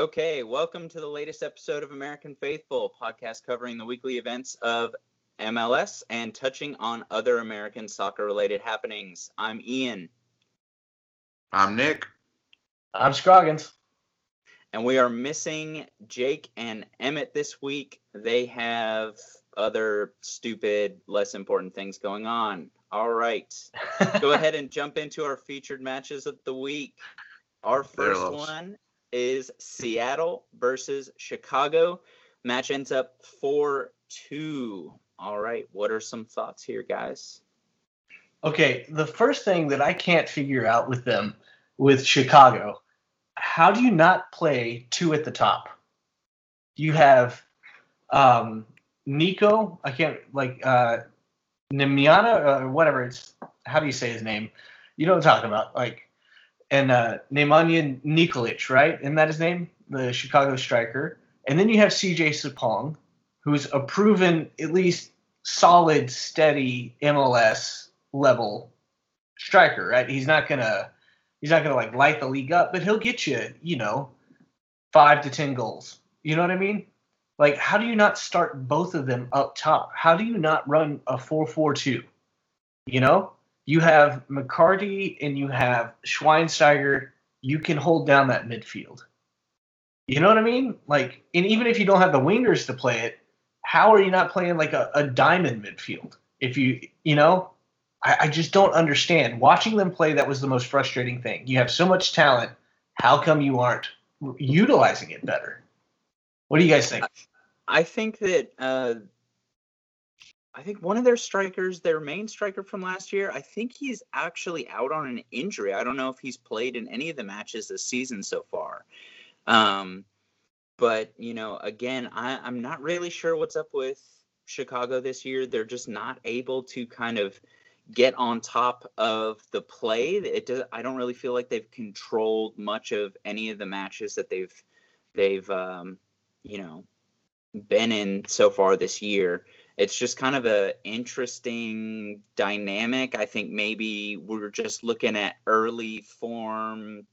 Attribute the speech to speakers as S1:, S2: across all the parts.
S1: Okay, welcome to the latest episode of American Faithful, podcast covering the weekly events of MLS and touching on other American soccer related happenings. I'm Ian.
S2: I'm Nick.
S3: I'm Scroggins.
S1: And we are missing Jake and Emmett this week. They have other stupid, less important things going on. All right. Go ahead and jump into our featured matches of the week. Our first one is Seattle versus Chicago. Match ends up 4 2. All right. What are some thoughts here, guys?
S3: Okay. The first thing that I can't figure out with them, with Chicago, how do you not play two at the top? You have um, Nico, I can't, like, uh, Nemiana or whatever it's, how do you say his name? You know what I'm talking about. Like, and uh, Nemanja Nikolic, right? Isn't that his name? The Chicago striker. And then you have CJ Sapong, who's a proven, at least solid, steady MLS level striker, right? He's not gonna he's not gonna like light the league up, but he'll get you, you know, five to ten goals. You know what I mean? Like, how do you not start both of them up top? How do you not run a four-four-two? You know, you have McCarty and you have Schweinsteiger. You can hold down that midfield. You know what I mean? Like, and even if you don't have the wingers to play it, how are you not playing like a, a diamond midfield? If you, you know, I, I just don't understand. Watching them play, that was the most frustrating thing. You have so much talent. How come you aren't utilizing it better? What do you guys think?
S1: I think that uh, I think one of their strikers, their main striker from last year, I think he's actually out on an injury. I don't know if he's played in any of the matches this season so far. Um, but you know, again, I, I'm not really sure what's up with Chicago this year. They're just not able to kind of get on top of the play. It does. I don't really feel like they've controlled much of any of the matches that they've they've um, you know been in so far this year it's just kind of a interesting dynamic. I think maybe we're just looking at early form,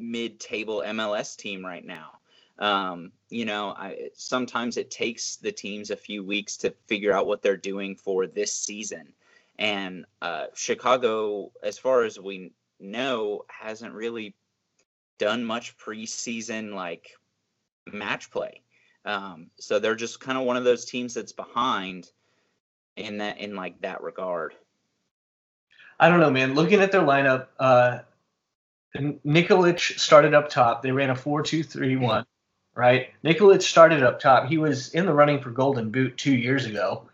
S1: mid-table MLS team right now. Um, you know, I, sometimes it takes the teams a few weeks to figure out what they're doing for this season. And uh, Chicago, as far as we know, hasn't really done much preseason like match play. Um, so they're just kind of one of those teams that's behind in that in like that regard.
S3: I don't know, man. Looking at their lineup, uh, Nikolic started up top. They ran a four-two-three-one, right? Nikolic started up top. He was in the running for Golden Boot two years ago,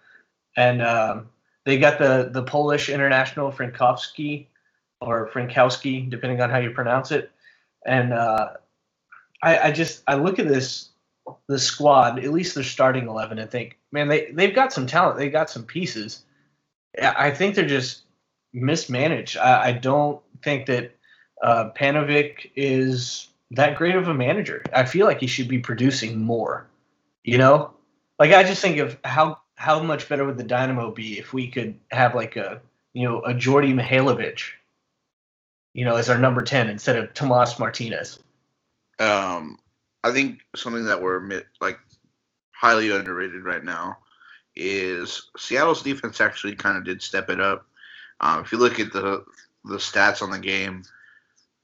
S3: and um, they got the the Polish international Frankowski or Frankowski, depending on how you pronounce it. And uh, I, I just I look at this the squad, at least their starting eleven, and think, man, they they've got some talent, they got some pieces. I think they're just mismanaged. I, I don't think that uh, Paunovic is that great of a manager. I feel like he should be producing more. You know, like I just think of how how much better would the Dynamo be if we could have like a you know a Djordje Mihailovic, you know, as our number ten instead of Tomas Martinez.
S2: Um, I think something that we're like highly underrated right now is Seattle's defense actually kind of did step it up. Um, if you look at the the stats on the game,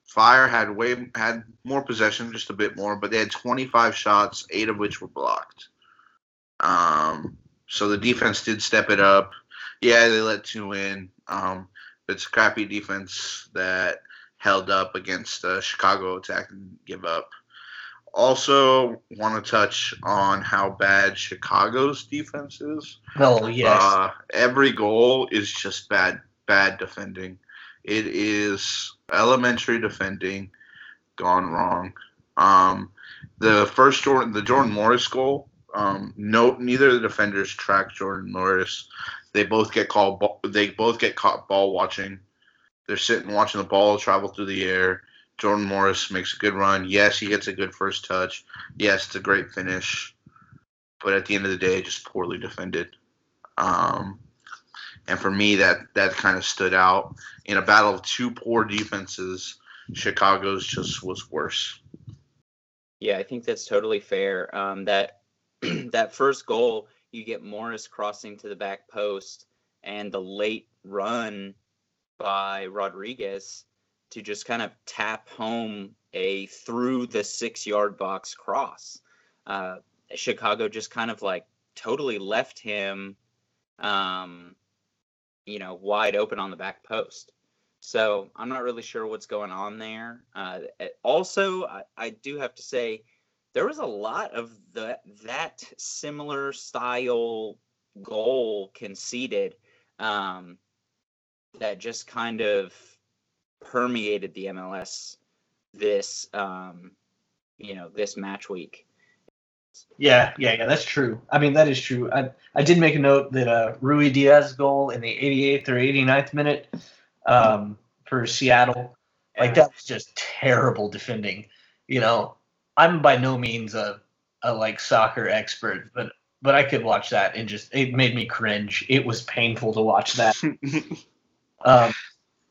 S2: Fire had way had more possession, just a bit more, but they had 25 shots, eight of which were blocked. Um, so the defense did step it up. Yeah, they let two in. Um, it's a crappy defense that held up against the Chicago attack and give up. Also, want to touch on how bad Chicago's defense is.
S3: Oh yes. Uh,
S2: every goal is just bad, bad defending. It is elementary defending gone wrong. Um, the first Jordan, the Jordan Morris goal. Um, no, neither of the defenders track Jordan Morris. They both get called. They both get caught ball watching. They're sitting watching the ball travel through the air. Jordan Morris makes a good run. Yes, he gets a good first touch. Yes, it's a great finish. But at the end of the day, just poorly defended. Um, and for me, that that kind of stood out in a battle of two poor defenses. Chicago's just was worse.
S1: Yeah, I think that's totally fair. Um, that that first goal, you get Morris crossing to the back post, and the late run by Rodriguez to just kind of tap home a through the six yard box cross. Uh, Chicago just kind of like totally left him, um, you know, wide open on the back post. So I'm not really sure what's going on there. Uh, also, I, I, do have to say there was a lot of the that similar style goal conceded um, that just kind of permeated the MLS this um, you know this match week.
S3: Yeah, yeah, yeah, that's true. I mean, that is true. I I did make a note that uh, Ruidíaz goal in the 88th or 89th minute um, for Seattle, like that was just terrible defending. You know, I'm by no means a a like soccer expert, but but I could watch that and just it made me cringe. It was painful to watch that. um,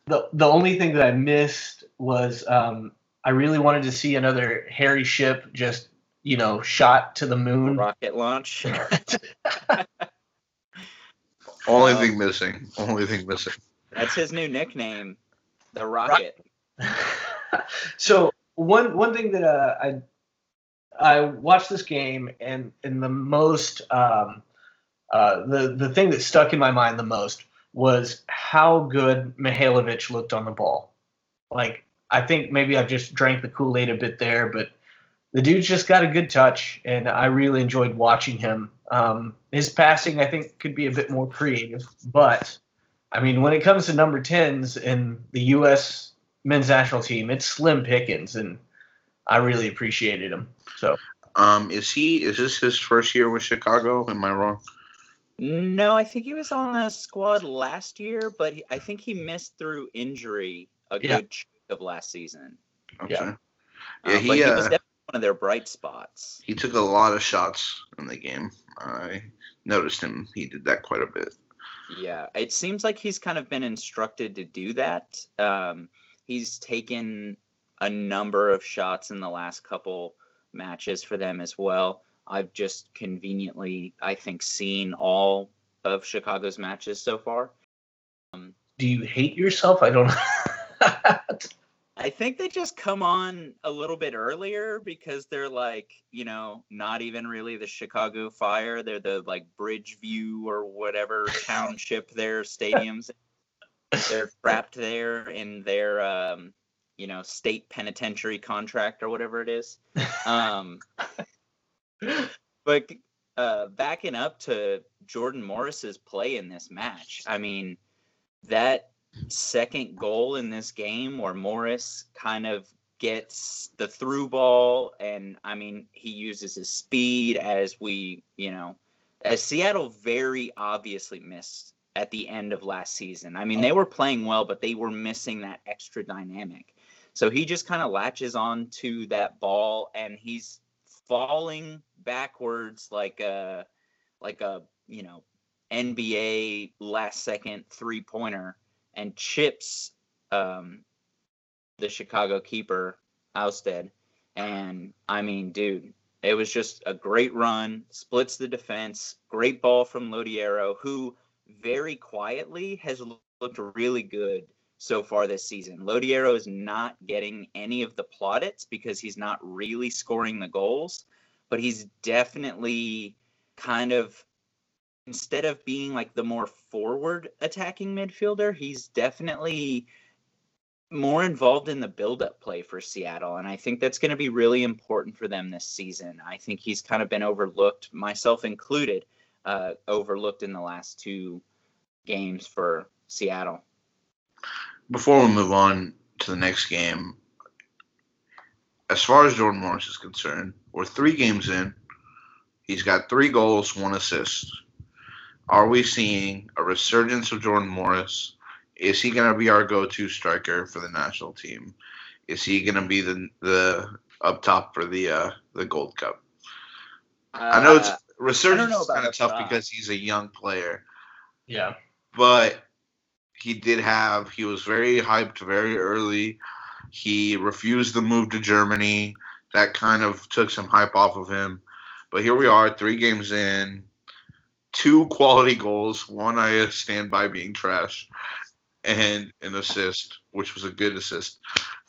S3: the the only thing that I missed was um, I really wanted to see another Harry Shipp just you know shot to the moon
S1: rocket launch.
S2: Only um, thing missing. Only thing missing.
S1: That's his new nickname, the Rocket.
S3: so one one thing that uh, I I watched this game and and the most um, uh, the the thing that stuck in my mind the most was how good Mihailovic looked on the ball. Like I think maybe I've just drank the Kool Aid a bit there, but the dude's just got a good touch, and I really enjoyed watching him. Um, his passing, I think, could be a bit more creative, but I mean, when it comes to number tens in the U.S. men's national team, it's slim pickings, and I really appreciated him. So,
S2: um, is he? Is this his first year with Chicago? Am I wrong?
S1: No, I think he was on the squad last year, but he, I think he missed through injury a yeah. good chunk of last season.
S2: Okay. Yeah,
S1: yeah um, he, he, was uh, definitely one of their bright spots.
S2: He took a lot of shots in the game. I noticed him. He did that quite a bit.
S1: Yeah, it seems like he's kind of been instructed to do that. Um, he's taken a number of shots in the last couple matches for them as well. I've just conveniently, I think, seen all of Chicago's matches so far.
S3: Um, Do you hate yourself? I don't.
S1: I think they just come on a little bit earlier because they're like, you know, not even really the Chicago Fire. They're the like Bridgeview or whatever township their stadiums. they're trapped there in their, um, you know, state penitentiary contract or whatever it is. Um, but uh, backing up to Jordan Morris's play in this match, I mean, that second goal in this game where Morris kind of gets the through ball and I mean he uses his speed as we, you know, as Seattle very obviously missed at the end of last season. I mean, they were playing well, but they were missing that extra dynamic. So he just kind of latches on to that ball and he's falling backwards like a like a, you know, NBA last second three pointer and chips um, the Chicago keeper Ousted. And I mean, dude, it was just a great run, splits the defense, great ball from Lodeiro, who very quietly has looked really good so far this season. Lodeiro is not getting any of the plaudits because he's not really scoring the goals, but he's definitely kind of instead of being like the more forward attacking midfielder, he's definitely more involved in the build-up play for Seattle, and I think that's going to be really important for them this season. I think he's kind of been overlooked, myself included, uh, overlooked in the last two games for Seattle.
S2: Before we move on to the next game, as far as Jordan Morris is concerned, we're three games in. He's got three goals, one assist are we seeing a resurgence of Jordan Morris? Is he going to be our go-to striker for the national team? Is he going to be the the up top for the uh, the Gold Cup? Uh, I know it's resurgence is kind of tough because he's a young player.
S3: Yeah,
S2: but he did have he was very hyped very early. He refused the move to Germany. that kind of took some hype off of him. But here we are, three games in, two quality goals, one I stand by being trash, and an assist, which was a good assist.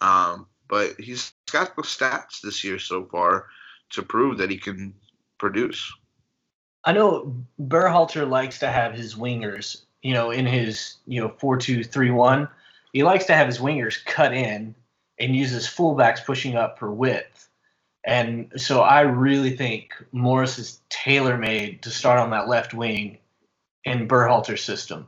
S2: Um, but he's got the stats this year so far to prove that he can produce.
S3: I know Berhalter likes to have his wingers, you know, in his you know four two three one. He likes to have his wingers cut in and uses fullbacks pushing up for width. And so I really think Morris is tailor made to start on that left wing in Berhalter's system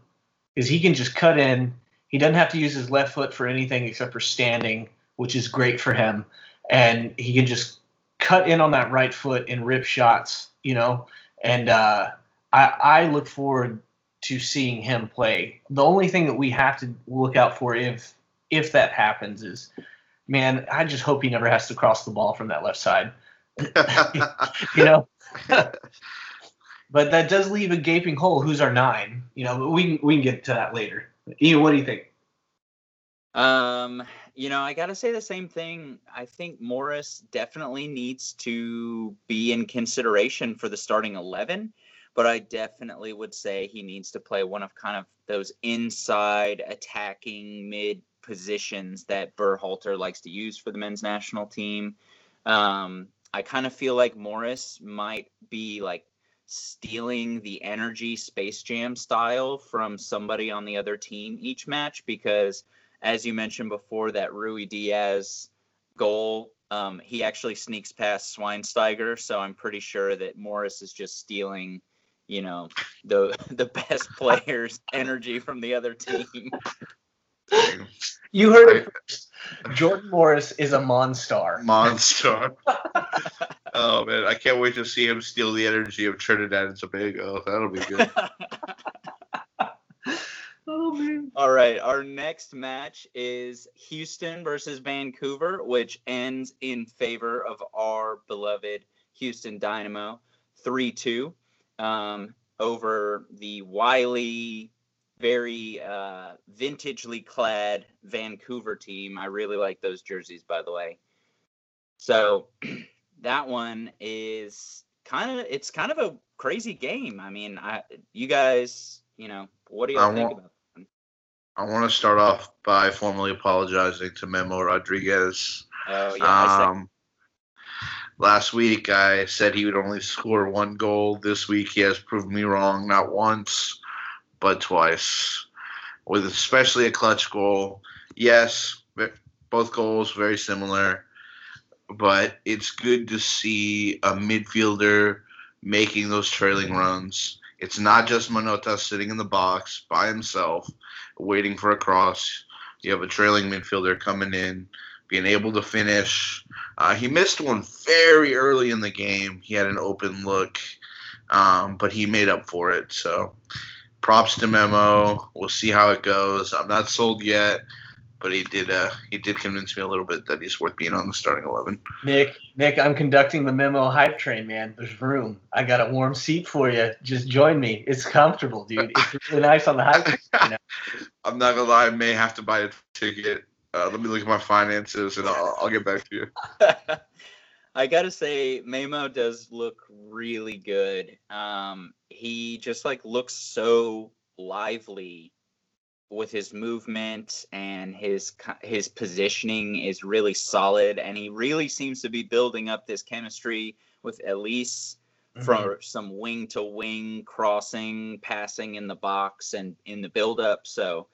S3: because he can just cut in. He doesn't have to use his left foot for anything except for standing, which is great for him. And he can just cut in on that right foot and rip shots, you know. And uh, I, I look forward to seeing him play. The only thing that we have to look out for if if that happens is man, I just hope he never has to cross the ball from that left side. you know. but that does leave a gaping hole. Who's our nine? You know, we we can get to that later. Ian, what do you think?
S1: Um, you know, I got to say the same thing. I think Morris definitely needs to be in consideration for the starting 11, but I definitely would say he needs to play one of kind of those inside attacking mid positions that Berhalter likes to use for the men's national team. Um, I kind of feel like Morris might be like stealing the energy Space Jam style from somebody on the other team each match because, as you mentioned before, that Ruidíaz goal, um, he actually sneaks past Schweinsteiger. So I'm pretty sure that Morris is just stealing you know the the best players energy from the other team
S3: you heard it. Jordan Morris is a monster.
S2: Monster. oh man, I can't wait to see him steal the energy of Trinidad and Tobago. That'll be good.
S3: oh man.
S1: All right, our next match is Houston versus Vancouver, which ends in favor of our beloved Houston Dynamo, three-two, um, over the wily very uh, vintagely clad Vancouver team. I really like those jerseys, by the way. So that one is kind of it's kind of a crazy game. I mean, I you guys, you know, what do you think want, about? That
S2: I want to start off by formally apologizing to Memo Rodriguez.
S1: Oh yeah. Um,
S2: last week I said he would only score one goal. This week he has proven me wrong, not once but twice, with especially a clutch goal. Yes, both goals very similar, but it's good to see a midfielder making those trailing runs. It's not just Manotas sitting in the box by himself, waiting for a cross. You have a trailing midfielder coming in, being able to finish. Uh, he missed one very early in the game. He had an open look, um, but he made up for it. So props to Memo. We'll see how it goes. I'm not sold yet, but he did uh, he did convince me a little bit that he's worth being on the starting eleven.
S3: Nick, Nick, I'm conducting the Memo hype train, man. There's room. I got a warm seat for you. Just join me. It's comfortable, dude. It's really nice on the hype. Train, you know?
S2: I'm not gonna lie. I may have to buy a ticket. Uh, let me look at my finances, and I'll, I'll get back to you.
S1: I gotta say, Memo does look really good. Um, he just like looks so lively with his movement and his his positioning is really solid, and he really seems to be building up this chemistry with Elis mm-hmm. from some wing to wing crossing, passing in the box and in the build up. So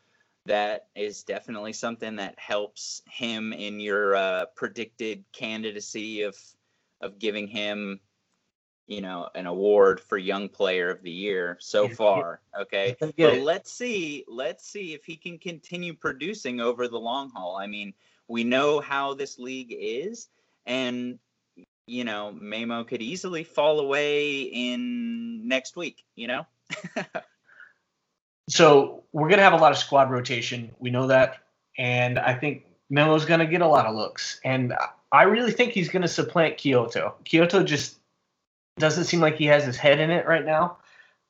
S1: that is definitely something that helps him in your uh, predicted candidacy of of giving him you know an award for young player of the year so far okay? But let's see let's see if he can continue producing over the long haul. I mean we know how this league is and you know Memo could easily fall away in next week you know
S3: so we're going to have a lot of squad rotation. We know that. And I think Memo's going to get a lot of looks. And I really think he's going to supplant Quioto. Quioto just doesn't seem like he has his head in it right now.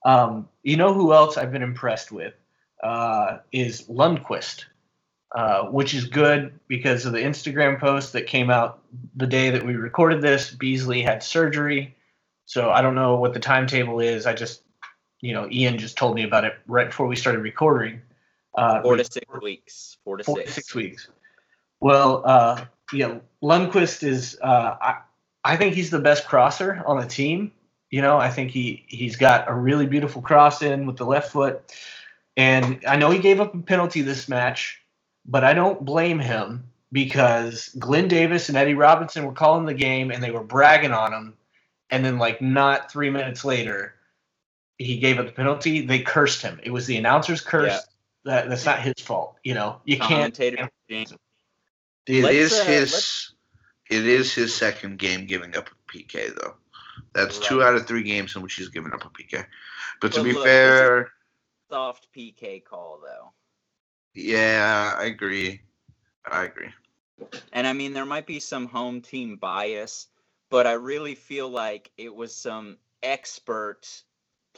S3: Um, you know who else I've been impressed with uh, is Lundkvist. uh, which is good because of the Instagram post that came out the day that we recorded this. Beasley had surgery, so I don't know what the timetable is. I just, you know, Ian just told me about it right before we started recording.
S1: Uh, four to six weeks. Four to
S3: four
S1: six.
S3: Six weeks. Well, uh, yeah, Lundkvist is. Uh, I, I think he's the best crosser on the team. You know, I think he he's got a really beautiful cross in with the left foot, and I know he gave up a penalty this match, but I don't blame him because Glenn Davis and Eddie Robinson were calling the game and they were bragging on him, and then like not three minutes later, he gave up the penalty. They cursed him. It was the announcer's curse. Yeah. That, that's not his fault. You know, you can't.
S2: It let's, is uh, his. It is his second game giving up a PK though. That's right. two out of three games in which he's given up a PK. But to be look, fair,
S1: soft PK call though.
S2: Yeah, I agree. I agree.
S1: And I mean, there might be some home team bias, but I really feel like it was some expert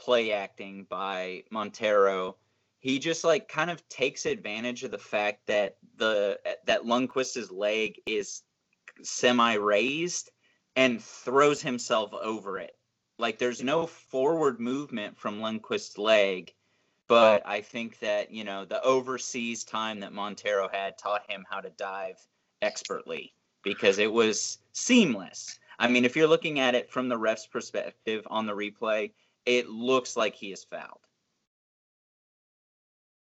S1: play acting by Montero he just like kind of takes advantage of the fact that the that Lundkvist's leg is semi raised and throws himself over it. Like there's no forward movement from Lundkvist's leg, but I think that you know the overseas time that Montero had taught him how to dive expertly because it was seamless. I mean, if you're looking at it from the ref's perspective on the replay, it looks like he is fouled.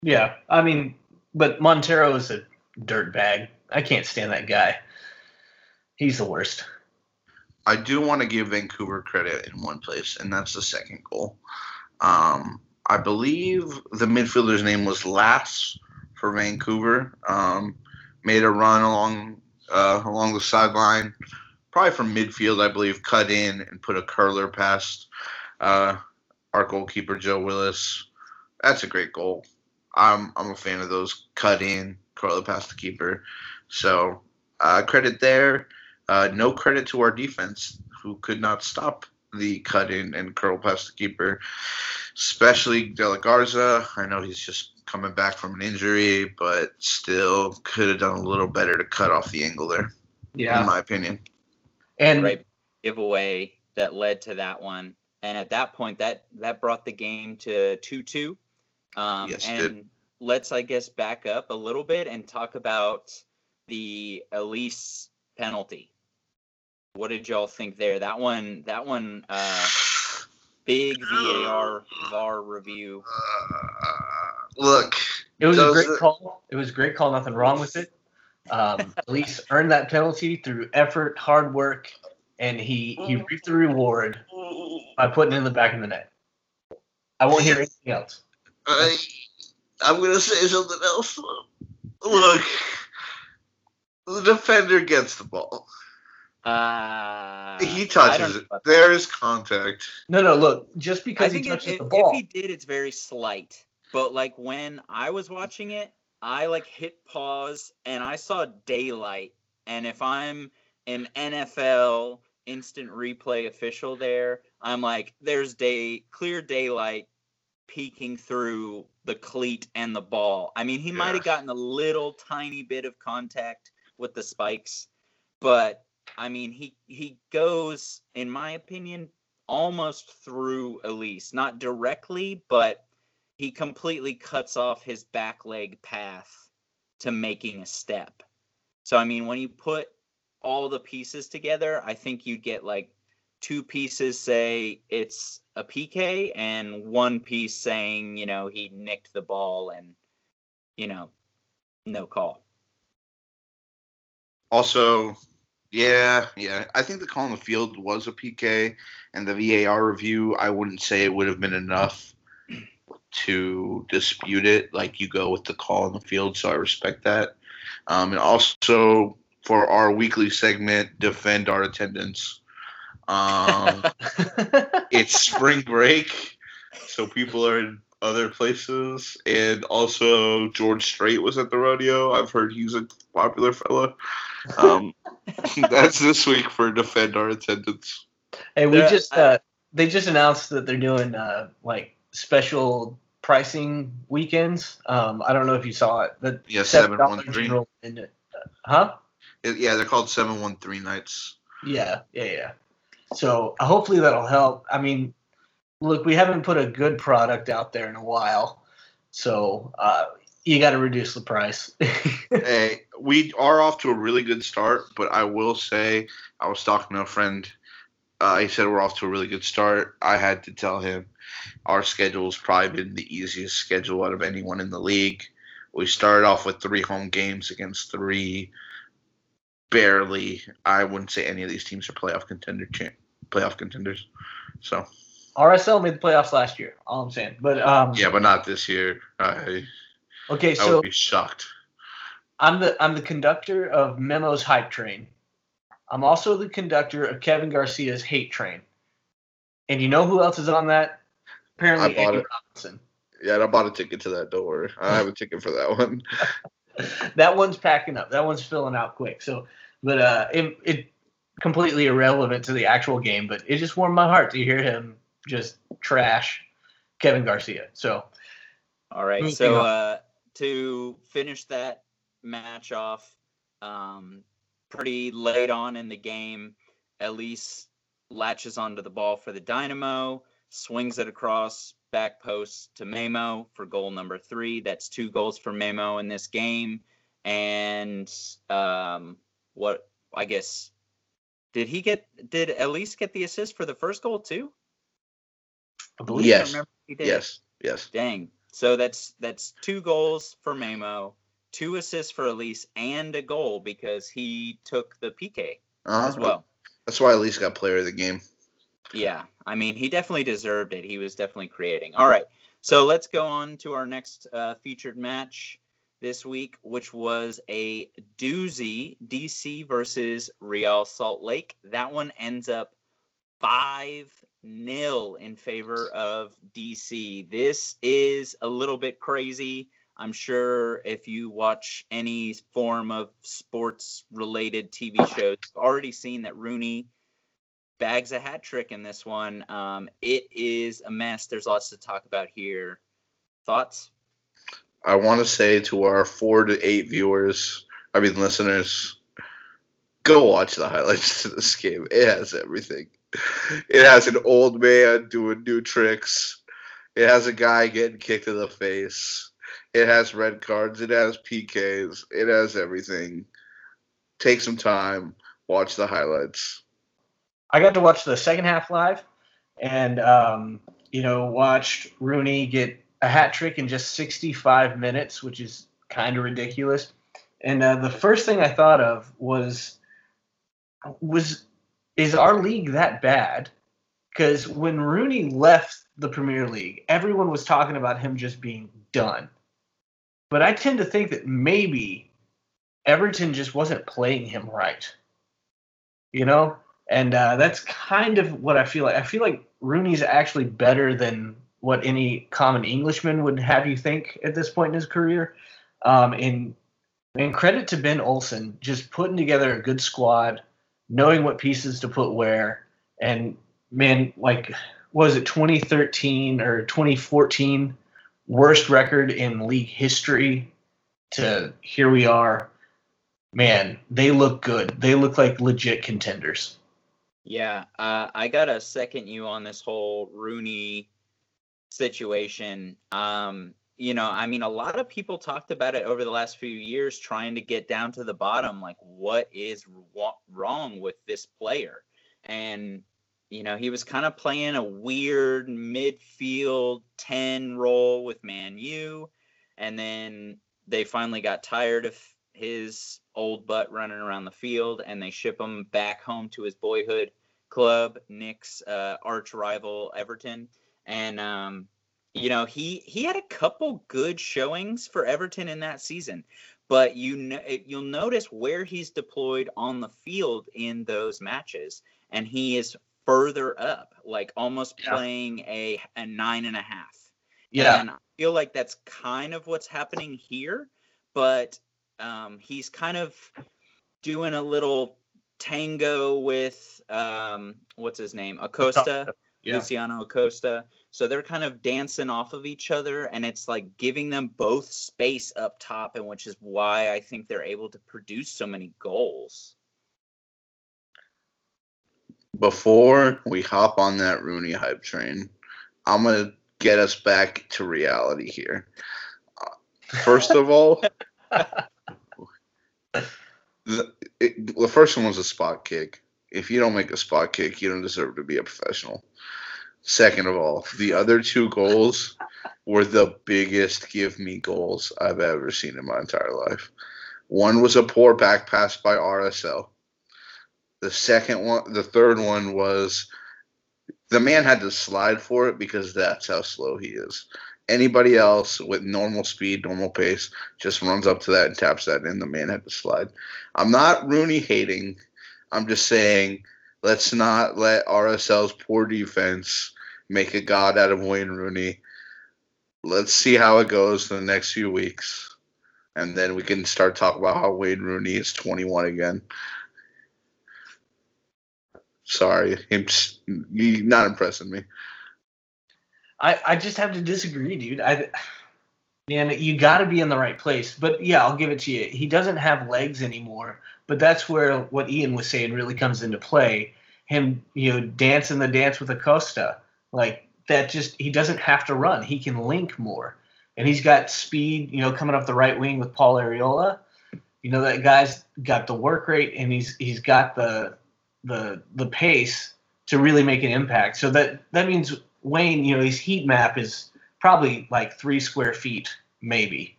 S3: Yeah, I mean, but Montero is a dirt bag. I can't stand that guy. He's the worst.
S2: I do want to give Vancouver credit in one place, and that's the second goal. Um, I believe the midfielder's name was Lass for Vancouver. Um, made a run along uh, along the sideline, probably from midfield, I believe, cut in and put a curler past uh, our goalkeeper Joe Willis. That's a great goal. I'm I'm a fan of those cut in curler past the keeper. So uh, credit there. Uh, no credit to our defense who could not stop the cut in and curl past the keeper, especially De La Garza. I know he's just coming back from an injury, but still could have done a little better to cut off the angle there. Yeah, in my opinion.
S1: And right giveaway that led to that one, and at that point, that that brought the game to two two. Um, yes, and did. let's, I guess, back up a little bit and talk about the Elis penalty. What did y'all think there? That one, that one, uh, big VAR VAR review.
S2: Uh, look,
S3: it was a great call. It was a great call. Nothing wrong with it. Um, Elis earned that penalty through effort, hard work, and he he reaped the reward by putting it in the back of the net. I won't hear anything else.
S2: I, I'm going to say something else. Look, the defender gets the ball.
S1: Uh,
S2: he touches it. There is contact.
S3: No, no. Look, just because he touches
S1: if,
S3: the ball.
S1: If he did, it's very slight. But like when I was watching it, I like hit pause and I saw daylight. And if I'm an NFL instant replay official there, I'm like, there's day clear daylight peeking through the cleat and the ball. I mean, he yeah. might have gotten a little tiny bit of contact with the spikes, but I mean, he he goes, in my opinion, almost through Elis, not directly, but he completely cuts off his back leg path to making a step. So I mean, when you put all the pieces together, I think you'd get like two pieces say it's a PK and one piece saying, you know, he nicked the ball and, you know, no call.
S2: Also, yeah, yeah. I think the call on the field was a PK, and the VAR review, I wouldn't say it would have been enough to dispute it. Like you go with the call on the field, so I respect that. Um, and also for our weekly segment, defend our attendance. Um, it's spring break, so people are in other places, and also George Strait was at the rodeo. I've heard he's a popular fella. Um, that's this week for defend our attendance.
S3: Hey, we just uh, they just announced that they're doing uh, like special pricing weekends. Um, I don't know if you saw it. The
S2: Yeah,
S3: $7
S2: 713.
S3: Huh?
S2: It- yeah, they're called seven one three nights.
S3: Yeah, yeah, yeah. So uh, hopefully that'll help. I mean, look, we haven't put a good product out there in a while, so uh, you got to reduce the price.
S2: hey, we are off to a really good start, but I will say I was talking to a friend. Uh, he said we're off to a really good start. I had to tell him our schedule's probably been the easiest schedule out of anyone in the league. We started off with three home games against three barely. I wouldn't say any of these teams are playoff contender playoff contenders. So
S3: RSL made the playoffs last year. All I'm saying, but um,
S2: yeah, but not this year. I
S3: okay.
S2: I
S3: So
S2: would be shocked.
S3: I'm the I'm the conductor of Memo's hype train. I'm also the conductor of Kevin Garcia's hate train. And you know who else is on that? Apparently,
S2: I bought
S3: Andy
S2: it.
S3: Robinson.
S2: Yeah, I bought a ticket to that. Don't worry, I have a ticket for that one.
S3: that one's packing up. That one's filling out quick. So, but uh, it it completely irrelevant to the actual game. But it just warmed my heart to hear him just trash Kevin Garcia. So
S1: All right. So uh, to finish that match off, um, pretty late on in the game, Elis latches onto the ball for the Dynamo, swings it across back post to Memo for goal number three. That's two goals for Memo in this game. And um, what I guess did he get? Did Elis get the assist for the first goal too?
S3: I believe
S2: Yes.
S1: I remember he did.
S2: yes, yes.
S1: Dang. So that's that's two goals for Memo, two assists for Elis, and a goal because he took the PK
S2: Uh-huh.
S1: as well.
S2: That's why Elis got player of the game.
S1: Yeah, I mean he definitely deserved it. He was definitely creating. All right, so let's go on to our next uh, featured match this week, which was a doozy: DC versus Real Salt Lake. That one ends up five nil in favor of DC. This is a little bit crazy. I'm sure if you watch any form of sports related TV shows, you've already seen that Rooney bags a hat trick in this one. Um, it is a mess. There's lots to talk about here. Thoughts?
S2: I want to say to our four to eight viewers, I mean listeners, go watch the highlights of this game. It has everything. It has an old man doing new tricks. It has a guy getting kicked in the face. It has red cards. It has PKs. It has everything. Take some time. Watch the highlights.
S3: I got to watch the second half live, and um, you know watched Rooney get a hat trick in just 65 minutes, which is kind of ridiculous. And uh, the first thing I thought of was was is our league that bad? Because when Rooney left the Premier League, everyone was talking about him just being done. But I tend to think that maybe Everton just wasn't playing him right. You know, and uh, that's kind of what I feel like. I feel like Rooney's actually better than what any common Englishman would have you think at this point in his career. Um, and and credit to Ben Olsen, just putting together a good squad, knowing what pieces to put where, and man, like was it 2013 or 2014 worst record in league history to here we are. Man, they look good. They look like legit contenders.
S1: Yeah, uh, I gotta second you on this whole Rooney situation. Um, you know, I mean, a lot of people talked about it over the last few years, trying to get down to the bottom, like what is wa- wrong with this player, and you know, he was kind of playing a weird midfield ten role with Man U, and then they finally got tired of his old butt running around the field, and they ship him back home to his boyhood club, Nick's uh, arch rival Everton, and um, you know he he had a couple good showings for Everton in that season, but you know you'll notice where he's deployed on the field in those matches, and he is further up, like almost
S3: Yeah.
S1: playing a a nine and a half.
S3: Yeah,
S1: And I feel like that's kind of what's happening here, but um, he's kind of doing a little tango with um, what's his name, Acosta.
S3: Yeah.
S1: Luciano Acosta. So they're kind of dancing off of each other, and it's like giving them both space up top, and which is why I think they're able to produce so many goals.
S2: Before we hop on that Rooney hype train, I'm gonna get us back to reality here. Uh, First of all, the, it, the first one was a spot kick. If you don't make a spot kick, you don't deserve to be a professional. Second of all, the other two goals were the biggest give me goals I've ever seen in my entire life. One was a poor back pass by RSL. The second one, the third one was the man had to slide for it because that's how slow he is. Anybody else with normal speed, normal pace, just runs up to that and taps that in. The man had to slide. I'm not Rooney hating. I'm just saying let's not let RSL's poor defense make a god out of Wayne Rooney. Let's see how it goes in the next few weeks. And then we can start talking about how Wayne Rooney is 21 again. Sorry, him not impressing me.
S3: I, I just have to disagree, dude. I man, you got to be in the right place. But yeah, I'll give it to you. He doesn't have legs anymore, but that's where what Ian was saying really comes into play. Him, you know, dancing the dance with Acosta, like that. Just he doesn't have to run. He can link more, and he's got speed. You know, coming up the right wing with Paul Arriola. You know that guy's got the work rate, and he's he's got the the the pace to really make an impact. So that that means Wayne, you know, his heat map is probably like three square feet, maybe.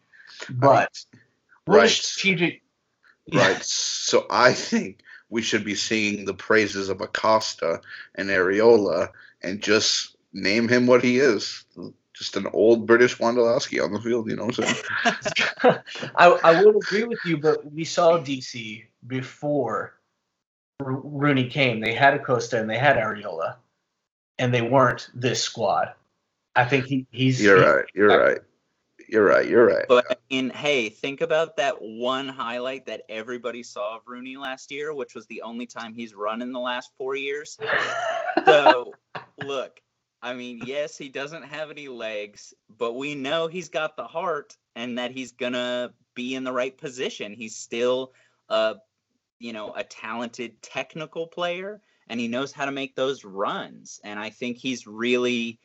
S3: But what
S2: Right.
S3: strategic.
S2: Right. So I think we should be singing the praises of Acosta and Arriola and just name him what he is. Just an old British Wondolowski on the field, you know what I'm saying?
S3: I, I would agree with you, but we saw DC before Rooney came. They had Acosta and they had Arriola, and they weren't this squad. I think he, he's
S2: You're right. You're right. You're right. You're right.
S1: But in hey, think about that one highlight that everybody saw of Rooney last year, which was the only time he's run in the last four years. So look, I mean, yes, he doesn't have any legs, but we know he's got the heart and that he's gonna be in the right position. He's still a you know, a talented technical player and he knows how to make those runs. And I think he's really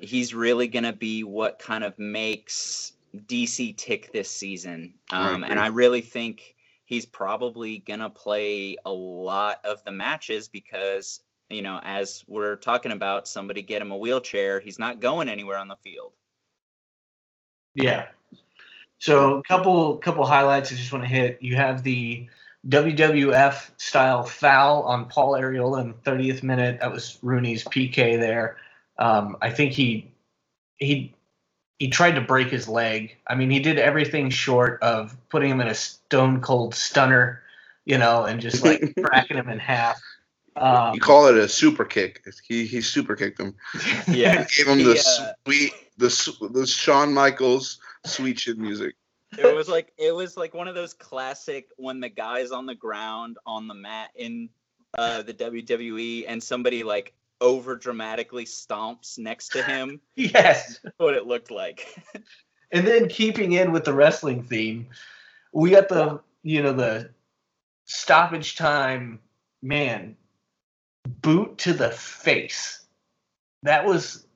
S1: he's really going to be what kind of makes DC tick this season. Um, and. I really think he's probably going to play a lot of the matches because, you know, as we're talking about, somebody get him a wheelchair. He's not going anywhere on the field.
S3: Yeah. So a couple couple highlights I just want to hit. You have the WWF style foul on Paul Arriola in the 30th minute. That was Rooney's PK there. Um, I think he he he tried to break his leg. I mean, he did everything short of putting him in a stone cold stunner, you know, and just like cracking him in half. Um,
S2: You call it a super kick. He he super kicked him.
S1: Yeah.
S2: Gave him
S1: He,
S2: the
S1: uh,
S2: sweet the the Shawn Michaels sweet chin music.
S1: It was like it was like one of those classic when the guy's on the ground on the mat in uh, the WWE and somebody like over dramatically stomps next to him.
S3: yes.
S1: What it looked like.
S3: And then keeping in with the wrestling theme, we got the you know the stoppage time man boot to the face. That was,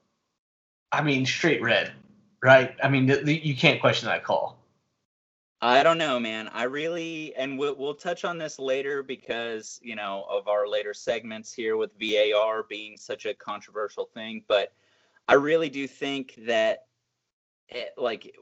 S3: I mean, straight red, right? I mean, th- th- you can't question that call.
S1: I don't know, man. I really, and we'll, we'll touch on this later because, you know, of our later segments here with VAR being such a controversial thing. But I really do think that, eh, like,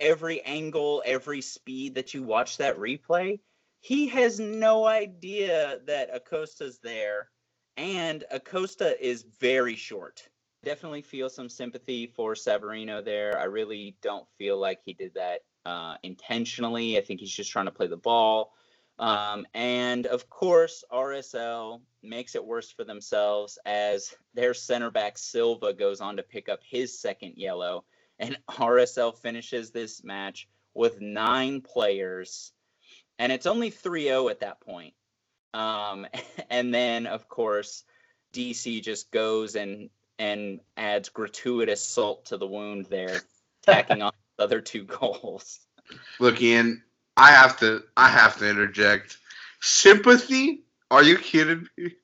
S1: every angle, every speed that you watch that replay, he has no idea that Acosta's there. And Acosta is very short. Definitely feel some sympathy for Savarino there. I really don't feel like he did that uh, intentionally. I think he's just trying to play the ball. Um, and of course, RSL makes it worse for themselves as their center back Silva goes on to pick up his second yellow. And RSL finishes this match with nine players. And it's only 3 0 at that point. Um, and then, of course, DC just goes and and adds gratuitous salt to the wound there, tacking on other two goals.
S2: Look, Ian, I have to I have to interject. Sympathy? Are you kidding me?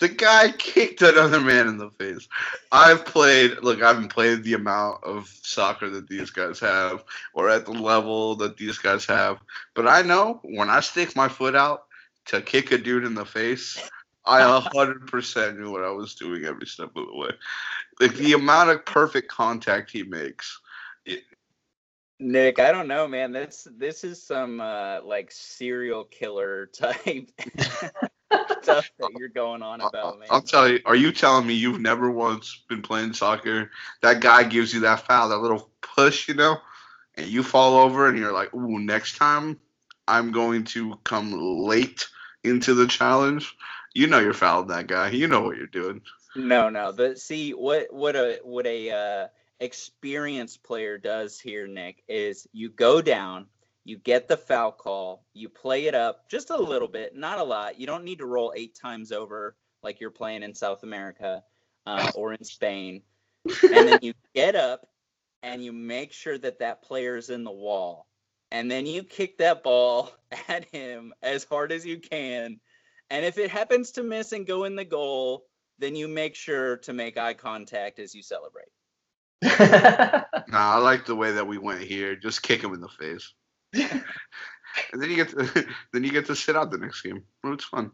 S2: The guy kicked another man in the face. I've played, look, I haven't played the amount of soccer that these guys have or at the level that these guys have. But I know when I stick my foot out to kick a dude in the face, I 100% knew what I was doing every step of the way. Like the amount of perfect contact he makes.
S1: Nick, I don't know, man. This this is some uh, like serial killer type stuff that you're going on about, man.
S2: I'll tell you. Are you telling me you've never once been playing soccer? That guy gives you that foul, that little push, you know, and you fall over, and you're like, "Ooh, next time I'm going to come late into the challenge." You know you're fouling that guy. You know what you're doing.
S1: No, no. But see what what a what a uh, experienced player does here, Nick, is you go down, you get the foul call, you play it up just a little bit, not a lot. You don't need to roll eight times over like you're playing in South America uh, or in Spain, and then you get up and you make sure that that player is in the wall, and then you kick that ball at him as hard as you can. And if it happens to miss and go in the goal, then you make sure to make eye contact as you celebrate.
S2: Nah, I like the way that we went here. Just kick him in the face, and then you get to, then you get to sit out the next game. It's fun.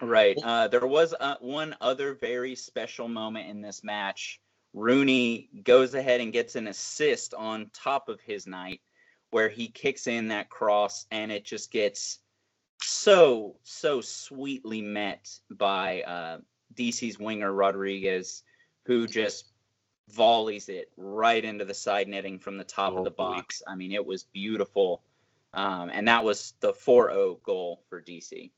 S1: Right. Uh, there was uh, one other very special moment in this match. Rooney goes ahead and gets an assist on top of his night, where he kicks in that cross, and it just gets so so sweetly met by uh, DC's winger Rodriguez, who just volleys it right into the side netting from the top of the
S2: Oh, boy.
S1: box. I mean, it was beautiful. Um, and that was the 4 0 goal for DC.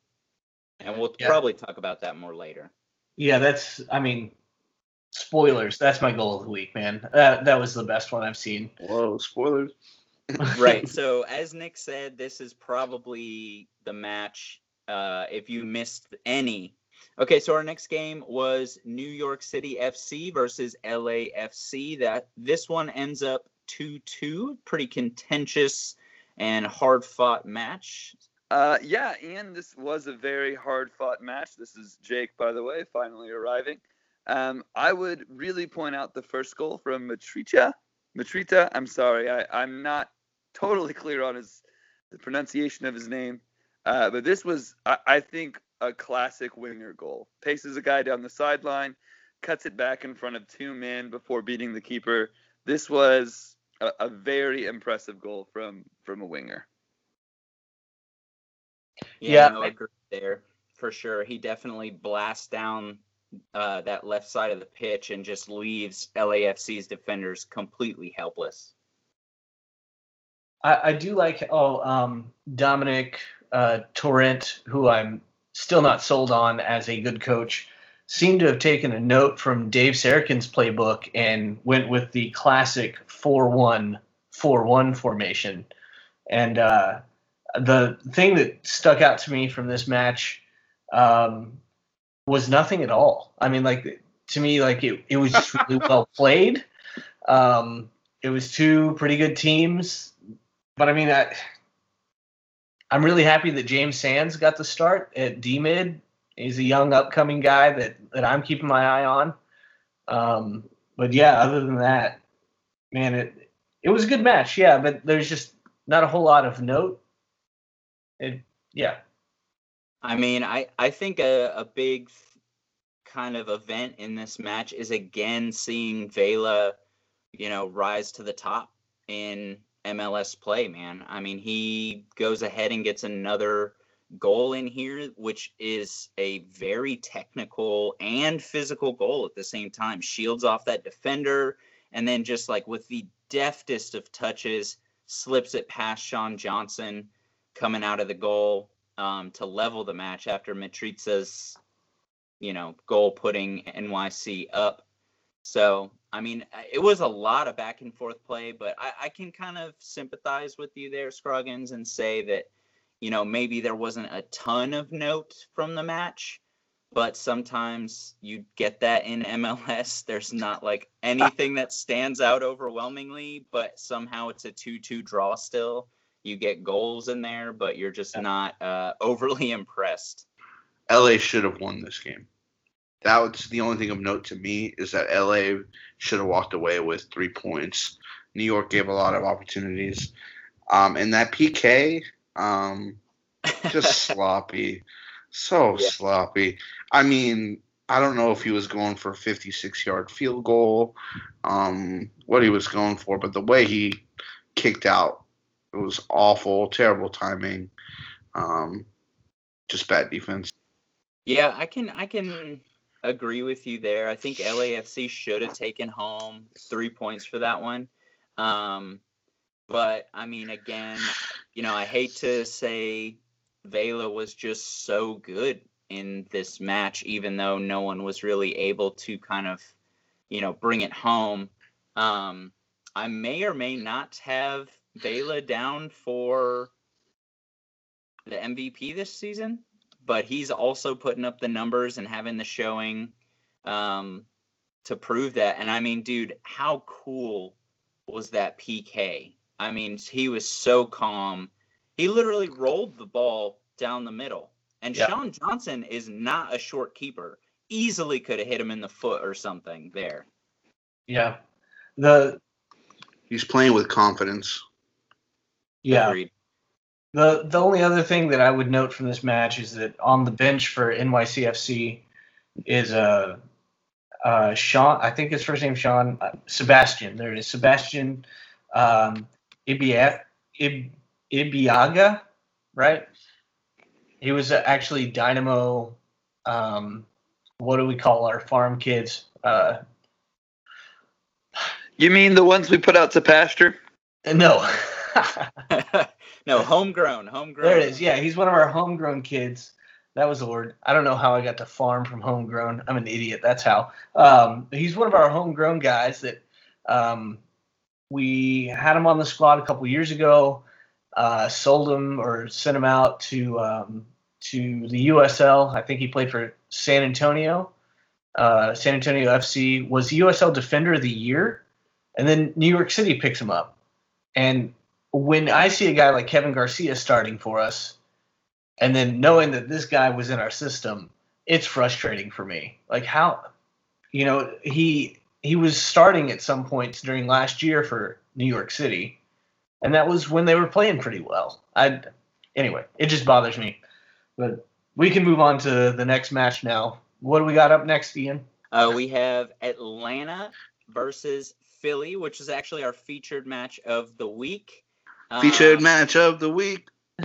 S1: And we'll
S3: Yeah.
S1: probably talk about that more later.
S3: yeah, that's. I mean, spoilers. That's my goal of the week, man. That that was the best one I've seen.
S2: Whoa, spoilers.
S1: right. So, as Nick said, this is probably the match. Uh, if you missed any, okay. So our next game was New York City FC versus LAFC. That this one ends up two-two. Pretty contentious and hard-fought match.
S4: Uh, yeah, Ian, this was a very hard fought match. This is Jake, by the way, finally arriving. Um, I would really point out the first goal from Mitriță. Mitriță, I'm sorry, I, I'm not totally clear on his the pronunciation of his name, uh, but this was, I, I think, a classic winger goal. Paces a guy down the sideline, cuts it back in front of two men before beating the keeper. This was a, a very impressive goal from from a winger.
S3: Yeah,
S1: no,
S3: I-
S1: agree there for sure. He definitely blasts down uh, that left side of the pitch and just leaves LAFC's defenders completely helpless.
S3: I, I do like oh um, Dominic uh, Torrent, who I'm still not sold on as a good coach, seemed to have taken a note from Dave Sarachan's playbook and went with the classic 4-1-4-1 formation. And uh, the thing that stuck out to me from this match um, was nothing at all. I mean, like to me, like it, it was just really well played. Um, it was two pretty good teams but I mean, I, I'm really happy that James Sands got the start at D mid. He's a young upcoming guy that that I'm keeping my eye on. Um, but yeah, other than that, man, it it was a good match. Yeah, but there's just not a whole lot of note. It yeah.
S1: I mean, I, I think a, a big kind of event in this match is again seeing Vela, you know, rise to the top in MLS play, man. I mean, he goes ahead and gets another goal in here, which is a very technical and physical goal at the same time. Shields off that defender, and then just like with the deftest of touches, slips it past Sean Johnson coming out of the goal um, to level the match after Mitriță's, you know, goal putting NYC up. So, I mean, uh, it was a lot of back and forth play, but I, I can kind of sympathize with you there, Scroggins, and say that, you know, maybe there wasn't a ton of note from the match, but sometimes you get that in MLS. There's not like anything that stands out overwhelmingly, but somehow it's a 2 2 draw still. You get goals in there, but you're just not uh, overly impressed.
S2: LA should have won this game. That was the only thing of note to me is that LA should have walked away with three points. New York gave a lot of opportunities. Um, and that PK, um, just sloppy. So
S1: Yeah.
S2: sloppy. I mean, I don't know if he was going for a 56 yard field goal, um, what he was going for, but the way he kicked out, it was awful, terrible timing, um, just bad defense.
S1: Yeah, I can I can agree with you there. I think LAFC should have taken home three points for that one. Um, but I mean, again, you know, I hate to say Vela was just so good in this match, even though no one was really able to kind of, you know, bring it home. Um, I may or may not have Vela down for the MVP this season but he's also putting up the numbers and having the showing um, to prove that. And I mean, dude, how cool was that PK? I mean, he was so calm. He literally rolled the ball down the middle. And
S3: Yeah.
S1: Sean Johnson is not a short keeper. Easily could have hit him in the foot or something there.
S3: Yeah. The
S2: He's playing with confidence.
S3: yeah.
S1: Agreed.
S3: The the only other thing that I would note from this match is that on the bench for NYCFC is uh, uh, Sean. I think his first name Sean uh, Sebastian. There it is, Sebastian um, Ibia, Ib, Ibeagha, right? He was uh, actually Dynamo. Um, what do we call our farm kids? Uh,
S4: You mean the ones we put out to pasture?
S3: no.
S1: no, homegrown, homegrown.
S3: There it is. Yeah, he's one of our homegrown kids. That was the word. I don't know how I got to farm from homegrown. I'm an idiot. That's how. Um, he's one of our homegrown guys that um, we had him on the squad a couple years ago. Uh, sold him or sent him out to um, to the USL. I think he played for San Antonio. Uh, San Antonio FC was USL Defender of the Year, and then New York City picks him up. And when I see a guy like Kevin Garcia starting for us, and then knowing that this guy was in our system, it's frustrating for me. Like how, you know, he he was starting at some points during last year for New York City, and that was when they were playing pretty well. I anyway, it just bothers me. But we can move on to the next match now. What do we got up next, Ian?
S1: Uh, we have Atlanta versus Philly, which is actually our featured match of the week.
S2: Featured
S1: Um,
S2: match of the week.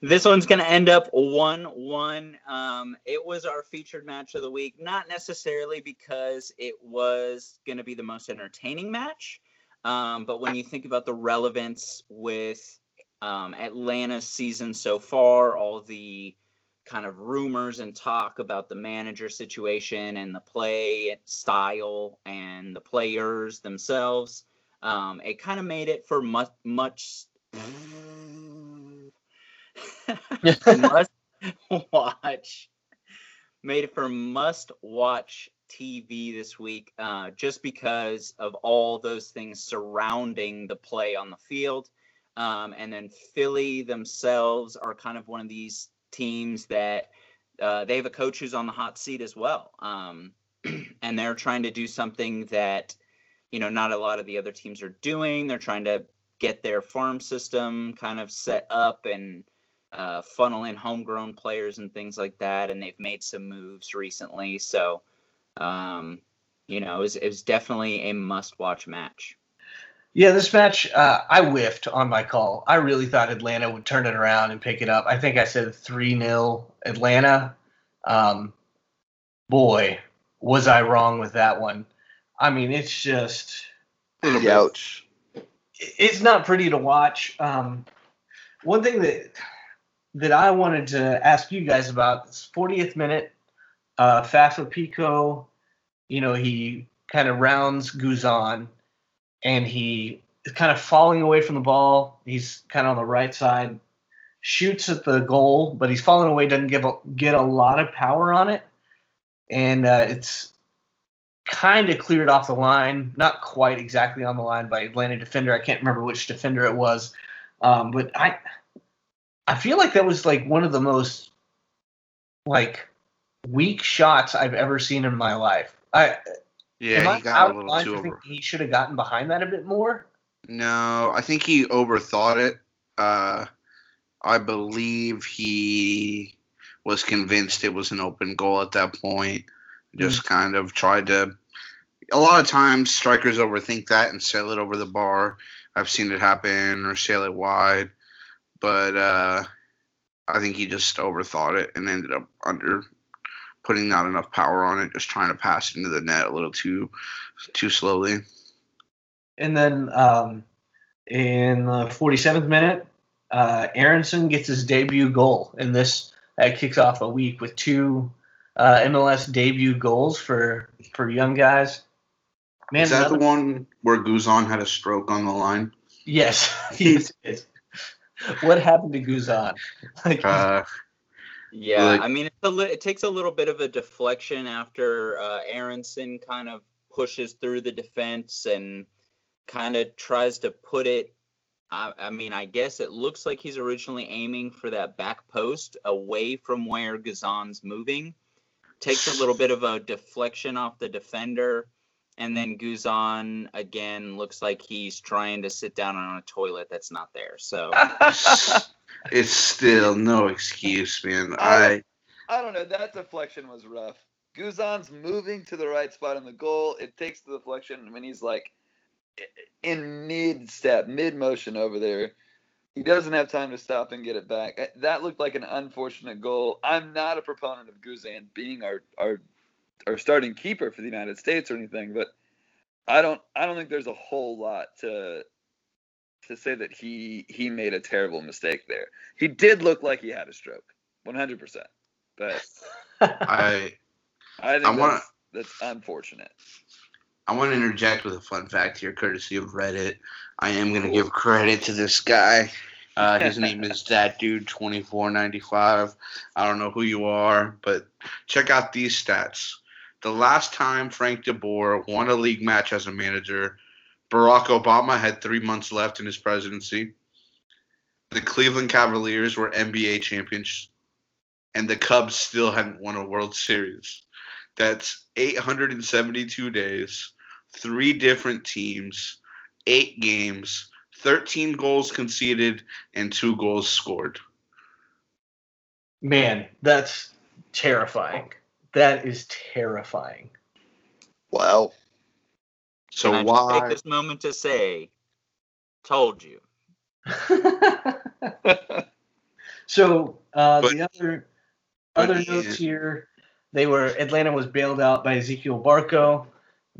S1: this one's going to end up 1 1. Um, it was our featured match of the week, not necessarily because it was going to be the most entertaining match, um, but when you think about the relevance with um, Atlanta's season so far, all the kind of rumors and talk about the manager situation and the play style and the players themselves. Um, it kind of made it for much much must watch made it for must watch TV this week uh, just because of all those things surrounding the play on the field. Um, and then Philly themselves are kind of one of these teams that uh, they have a coach who's on the hot seat as well. Um, and they're trying to do something that, you know, not a lot of the other teams are doing. They're trying to get their farm system kind of set up and uh, funnel in homegrown players and things like that. And they've made some moves recently. So, um, you know, it was, it was definitely a must watch match.
S3: Yeah, this match, uh, I whiffed on my call. I really thought Atlanta would turn it around and pick it up. I think I said 3 0 Atlanta. Um, boy, was I wrong with that one. I mean, it's just,
S4: Ouch.
S3: it's not pretty to watch. Um, one thing that that I wanted to ask you guys about is 40th minute, uh, Fafà Picault, you know, he kind of rounds Guzan and he is kind of falling away from the ball. He's kind of on the right side, shoots at the goal, but he's falling away. Doesn't give a, get a lot of power on it, and uh, it's kind of cleared off the line. Not quite exactly on the line by Atlanta defender. I can't remember which defender it was, um, but I I feel like that was like one of the most like weak shots I've ever seen in my life. I am
S2: Yeah,
S3: I
S2: he got
S3: out
S2: a little too over.
S3: he should have gotten behind that a bit more.
S2: No, I think he overthought it. Uh, I believe he was convinced it was an open goal at that point. Just kind of tried to. A lot of times, strikers overthink that and sail it over the bar. I've seen it happen or sail it wide, but uh, I think he just overthought it and ended up under putting not enough power on it, just trying to pass it into the net a little too too slowly.
S3: And then um, in the 47th minute, uh, Aaronson gets his debut goal, and this that kicks off a week with two uh, MLS debut goals for for young guys. Man,
S2: Is that the one where Guzan had a stroke on the line?
S3: Yes, yes. What happened to Guzan? Like,
S2: Uh,
S1: Yeah,
S2: Like-
S1: I mean, it's a li- it takes a little bit of a deflection after uh, Aaronson kind of pushes through the defense and kind of tries to put it. I, I mean, I guess it looks like he's originally aiming for that back post away from where Guzan's moving. Takes a little bit of a deflection off the defender, and then Guzan again looks like he's trying to sit down on a toilet that's not there. So
S2: it's still no excuse, man. I
S4: I don't know. That deflection was rough. Guzan's moving to the right spot on the goal. It takes the deflection when he's like in mid step, mid motion over there. He doesn't have time to stop and get it back. That looked like an unfortunate goal. I'm not a proponent of Guzan being our our our starting keeper for the United States or anything, but I don't I don't think there's a whole lot to to say that he he made a terrible mistake there. He did look like he had a stroke, 100%. But
S2: I
S4: I think
S2: I wanna-
S4: that's, that's unfortunate.
S2: I want to interject with a fun fact here, courtesy of Reddit. I am gonna give credit to this guy. Uh, his name is that dude twenty four ninety five. I don't know who you are, but check out these stats. The last time Frank DeBoer won a league match as a manager, Barack Obama had three months left in his presidency. The Cleveland Cavaliers were NBA champions, and the Cubs still hadn't won a World Series. That's 872 days, three different teams, eight games, 13 goals conceded, and two goals scored.
S3: Man, that's terrifying. That is terrifying.
S4: Wow.
S2: So
S1: Can I just take
S2: why?
S1: this moment to say, told you.
S3: so uh,
S2: But-
S3: the other other
S2: he-
S3: notes here, they were Atlanta was bailed out by Ezequiel Barco,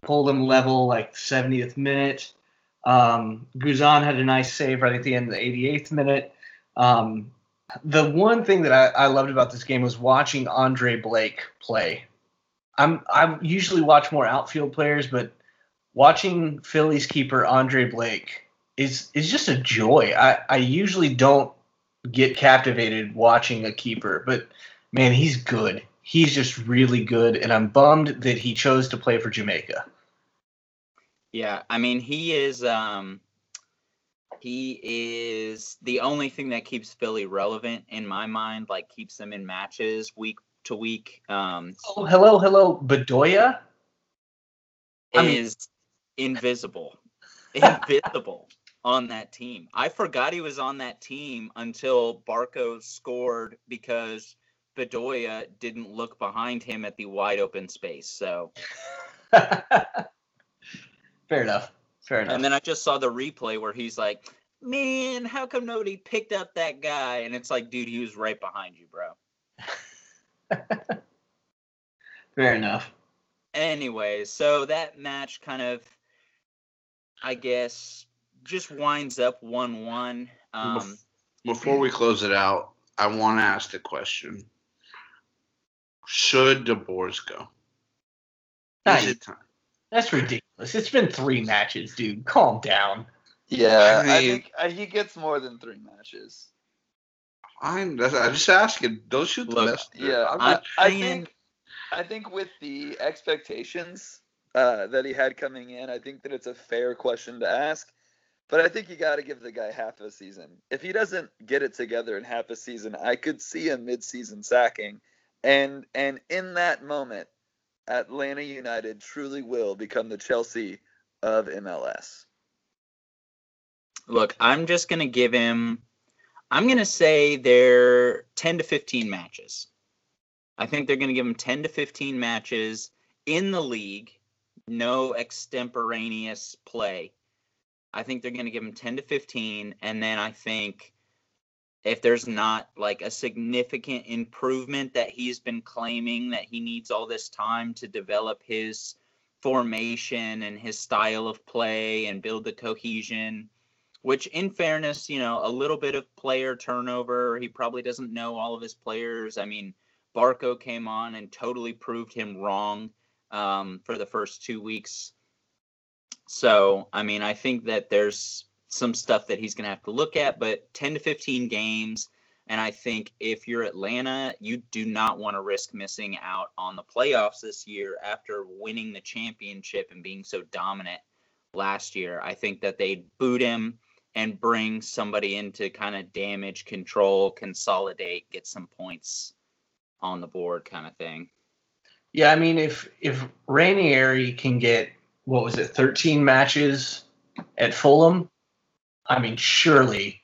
S3: pulled him level like 70th minute. Um, Guzan had a nice save right at the end of the 88th minute. Um, the one thing that I, I loved about this game was watching Andre Blake play. I'm I usually watch more outfield players, but watching Phillies keeper Andre Blake is is just a joy. I, I usually don't get captivated watching a keeper, but man, he's good. He's just really good, and I'm bummed that he chose to play for Jamaica.
S1: Yeah, I mean he is um he is the only thing that keeps Philly relevant in my mind, like keeps them in matches week to week. Um
S3: Oh, hello, hello, Bedoya. I mean-
S1: is invisible. invisible on that team. I forgot he was on that team until Barco scored because Bedoya didn't look behind him at the wide open space. So
S3: Fair enough. Fair enough.
S1: And then I just saw the replay where he's like, "Man, how come nobody picked up that guy?" And it's like, "Dude, he was right behind you, bro."
S3: Fair enough.
S1: Anyway, so that match kind of, I guess, just winds up one-one. Um,
S2: Before we close it out, I want to ask the question: Should DeBoers go?
S3: Nah,
S2: Is it time?
S3: That's ridiculous. It's been three matches, dude. Calm down.
S4: Yeah,
S2: I
S4: I, think uh, he gets more than three matches.
S2: Fine. That's, I'm just asking. Don't shoot the
S1: Look,
S2: best.
S4: Yeah,
S1: I'm
S4: I,
S1: not
S4: I
S1: saying-
S4: think I think with the expectations uh, that he had coming in, I think that it's a fair question to ask. But I think you got to give the guy half a season. If he doesn't get it together in half a season, I could see a mid-season sacking, and and in that moment, Atlanta United truly will become the Chelsea of MLS.
S1: Look, I'm just gonna give him. I'm gonna say they're 10 to 15 matches. I think they're gonna give him 10 to 15 matches in the league, no extemporaneous play. I think they're gonna give him 10 to 15, and then I think if there's not like a significant improvement that he's been claiming that he needs all this time to develop his formation and his style of play and build the cohesion which in fairness you know a little bit of player turnover he probably doesn't know all of his players. I mean barco came on and totally proved him wrong um, for the first two weeks. So i mean i think that there's some stuff that he's going to have to look at but 10 to 15 games and i think if you're atlanta you do not want to risk missing out on the playoffs this year after winning the championship and being so dominant last year. I think that they'd boot him and bring somebody in to kind of damage control, consolidate, get some points on the board kind of thing.
S3: Yeah, I mean, if if Ranieri can get what was it, 13 matches at Fulham, I mean, surely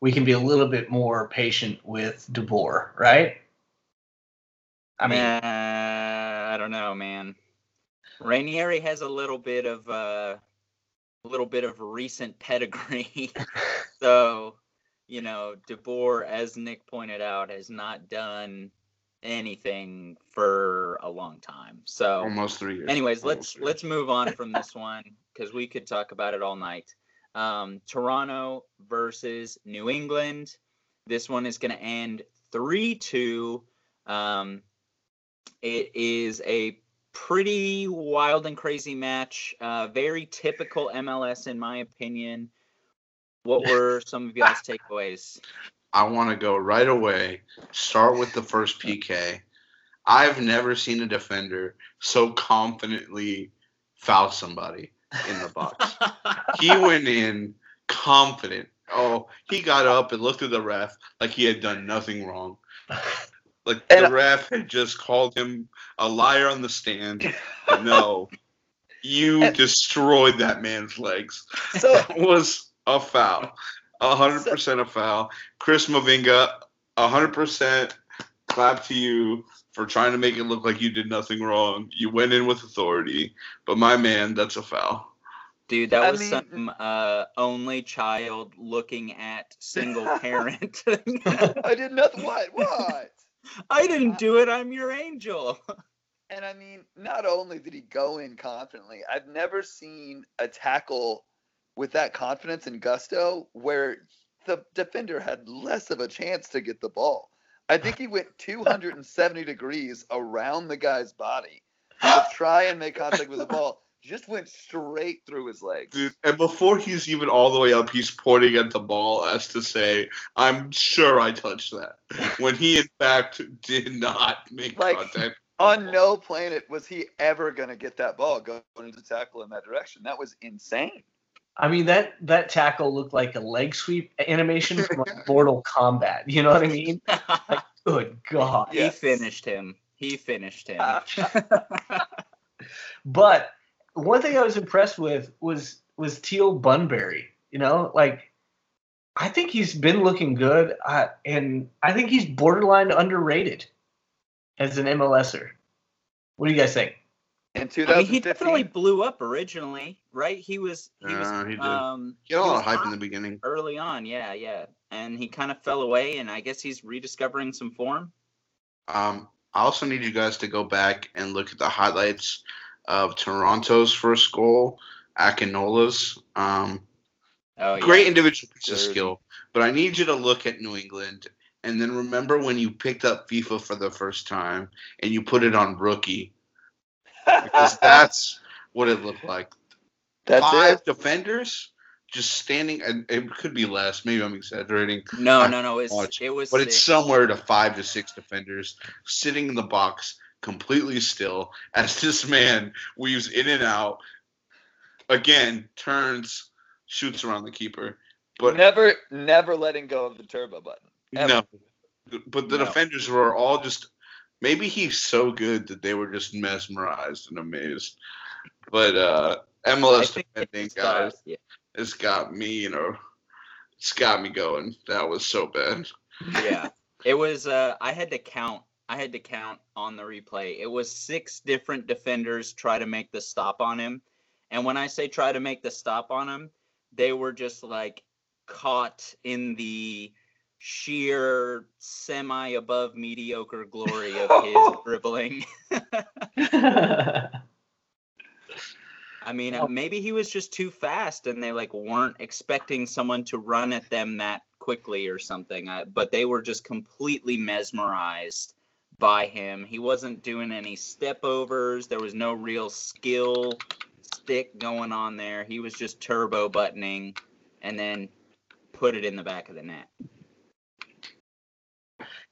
S3: we can be a little bit more patient with DeBoer, right? I mean,
S1: uh, I don't know, man. Ranieri has a little bit of uh, little bit of recent pedigree, so you know, DeBoer, as Nick pointed out, has not done anything for a long time. So
S2: Almost three years.
S1: anyways
S2: Almost
S1: let's
S2: three
S1: let's move on from this one because we could talk about it all night. Um, toronto versus new england. This one is going to end 3-2 um, it is a pretty wild and crazy match uh, very typical mls in my opinion what were some of y'all's takeaways
S2: I want to go right away. Start with the first PK. I've never seen a defender so confidently foul somebody in the box. he went in confident. Oh, he got up and looked at the ref like he had done nothing wrong. Like
S4: And
S2: the
S4: I-
S2: ref had just called him a liar on the stand. no, you
S4: And-
S2: destroyed that man's legs.
S4: So
S2: That was a foul. A hundred percent a foul. Chris Mavinga, a hundred percent clap to you for trying to make it look like you did nothing wrong. You went in with authority, but my man, that's a foul.
S1: Dude, that
S4: I
S1: was
S4: mean-
S1: some uh, only child looking at single parent.
S4: I did nothing. What? What?
S1: I didn't do it. I'm your angel.
S4: And I mean, not only did he go in confidently, I've never seen a tackle with that confidence and gusto where the defender had less of a chance to get the ball. I think he went 270 degrees around the guy's body to try and make contact with the ball. Just went straight through his legs.
S2: Dude, and before he's even all the way up, he's pointing at the ball as to say, I'm sure I touched that. When he in fact did not make
S4: Like,
S2: contact.
S4: On no planet was he ever going to get that ball going into tackle in that direction. That was insane.
S3: I mean that that tackle looked like a leg sweep animation from like Mortal Kombat. You know what I mean? Good God.
S1: he
S4: Yes.
S1: finished him. He finished him.
S3: Uh, but one thing I was impressed with was was Teal Bunbury. You know, like I think he's been looking good, uh, and I think he's borderline underrated as an MLSer. What do you guys think?
S4: In
S1: I mean, he definitely blew up originally, right? He was he was
S2: Yeah, he did.
S1: um
S2: He had a lot of hype in the beginning.
S1: early on, yeah, yeah. And he kind of fell away and I guess he's rediscovering some form.
S2: Um, I also need you guys to go back and look at the highlights of Toronto's first goal, Akinola's. Um,
S1: Oh yeah.
S2: great individual piece of skill, but I need you to look at New England and then remember when you picked up FIFA for the first time and you put it on rookie because that's what it looked like.
S4: That's
S2: Five
S4: it.
S2: defenders just standing. and It could be less. Maybe I'm exaggerating.
S1: No, no, no. It was
S2: watch,
S1: it was
S2: but it's somewhere to five to six defenders sitting in the box completely still as this man weaves in and out again turns shoots around the keeper but
S4: never, never letting go of the turbo button. ever.
S2: no but the
S1: No.
S2: defenders were all just maybe he's so good that they were just mesmerized and amazed but uh
S1: I
S2: mls
S1: think
S2: defending guys
S1: yeah.
S2: it's got me you know it's got me going that was so bad
S1: yeah it was uh i had to count i had to count on the replay it was six different defenders try to make the stop on him and when i say try to make the stop on him they were just like caught in the sheer semi above mediocre glory of his dribbling I mean, maybe he was just too fast, and they like weren't expecting someone to run at them that quickly or something. I, but they were just completely mesmerized by him. He wasn't doing any step overs. There was no real skill stick going on there. He was just turbo buttoning, and then put it in the back of the net.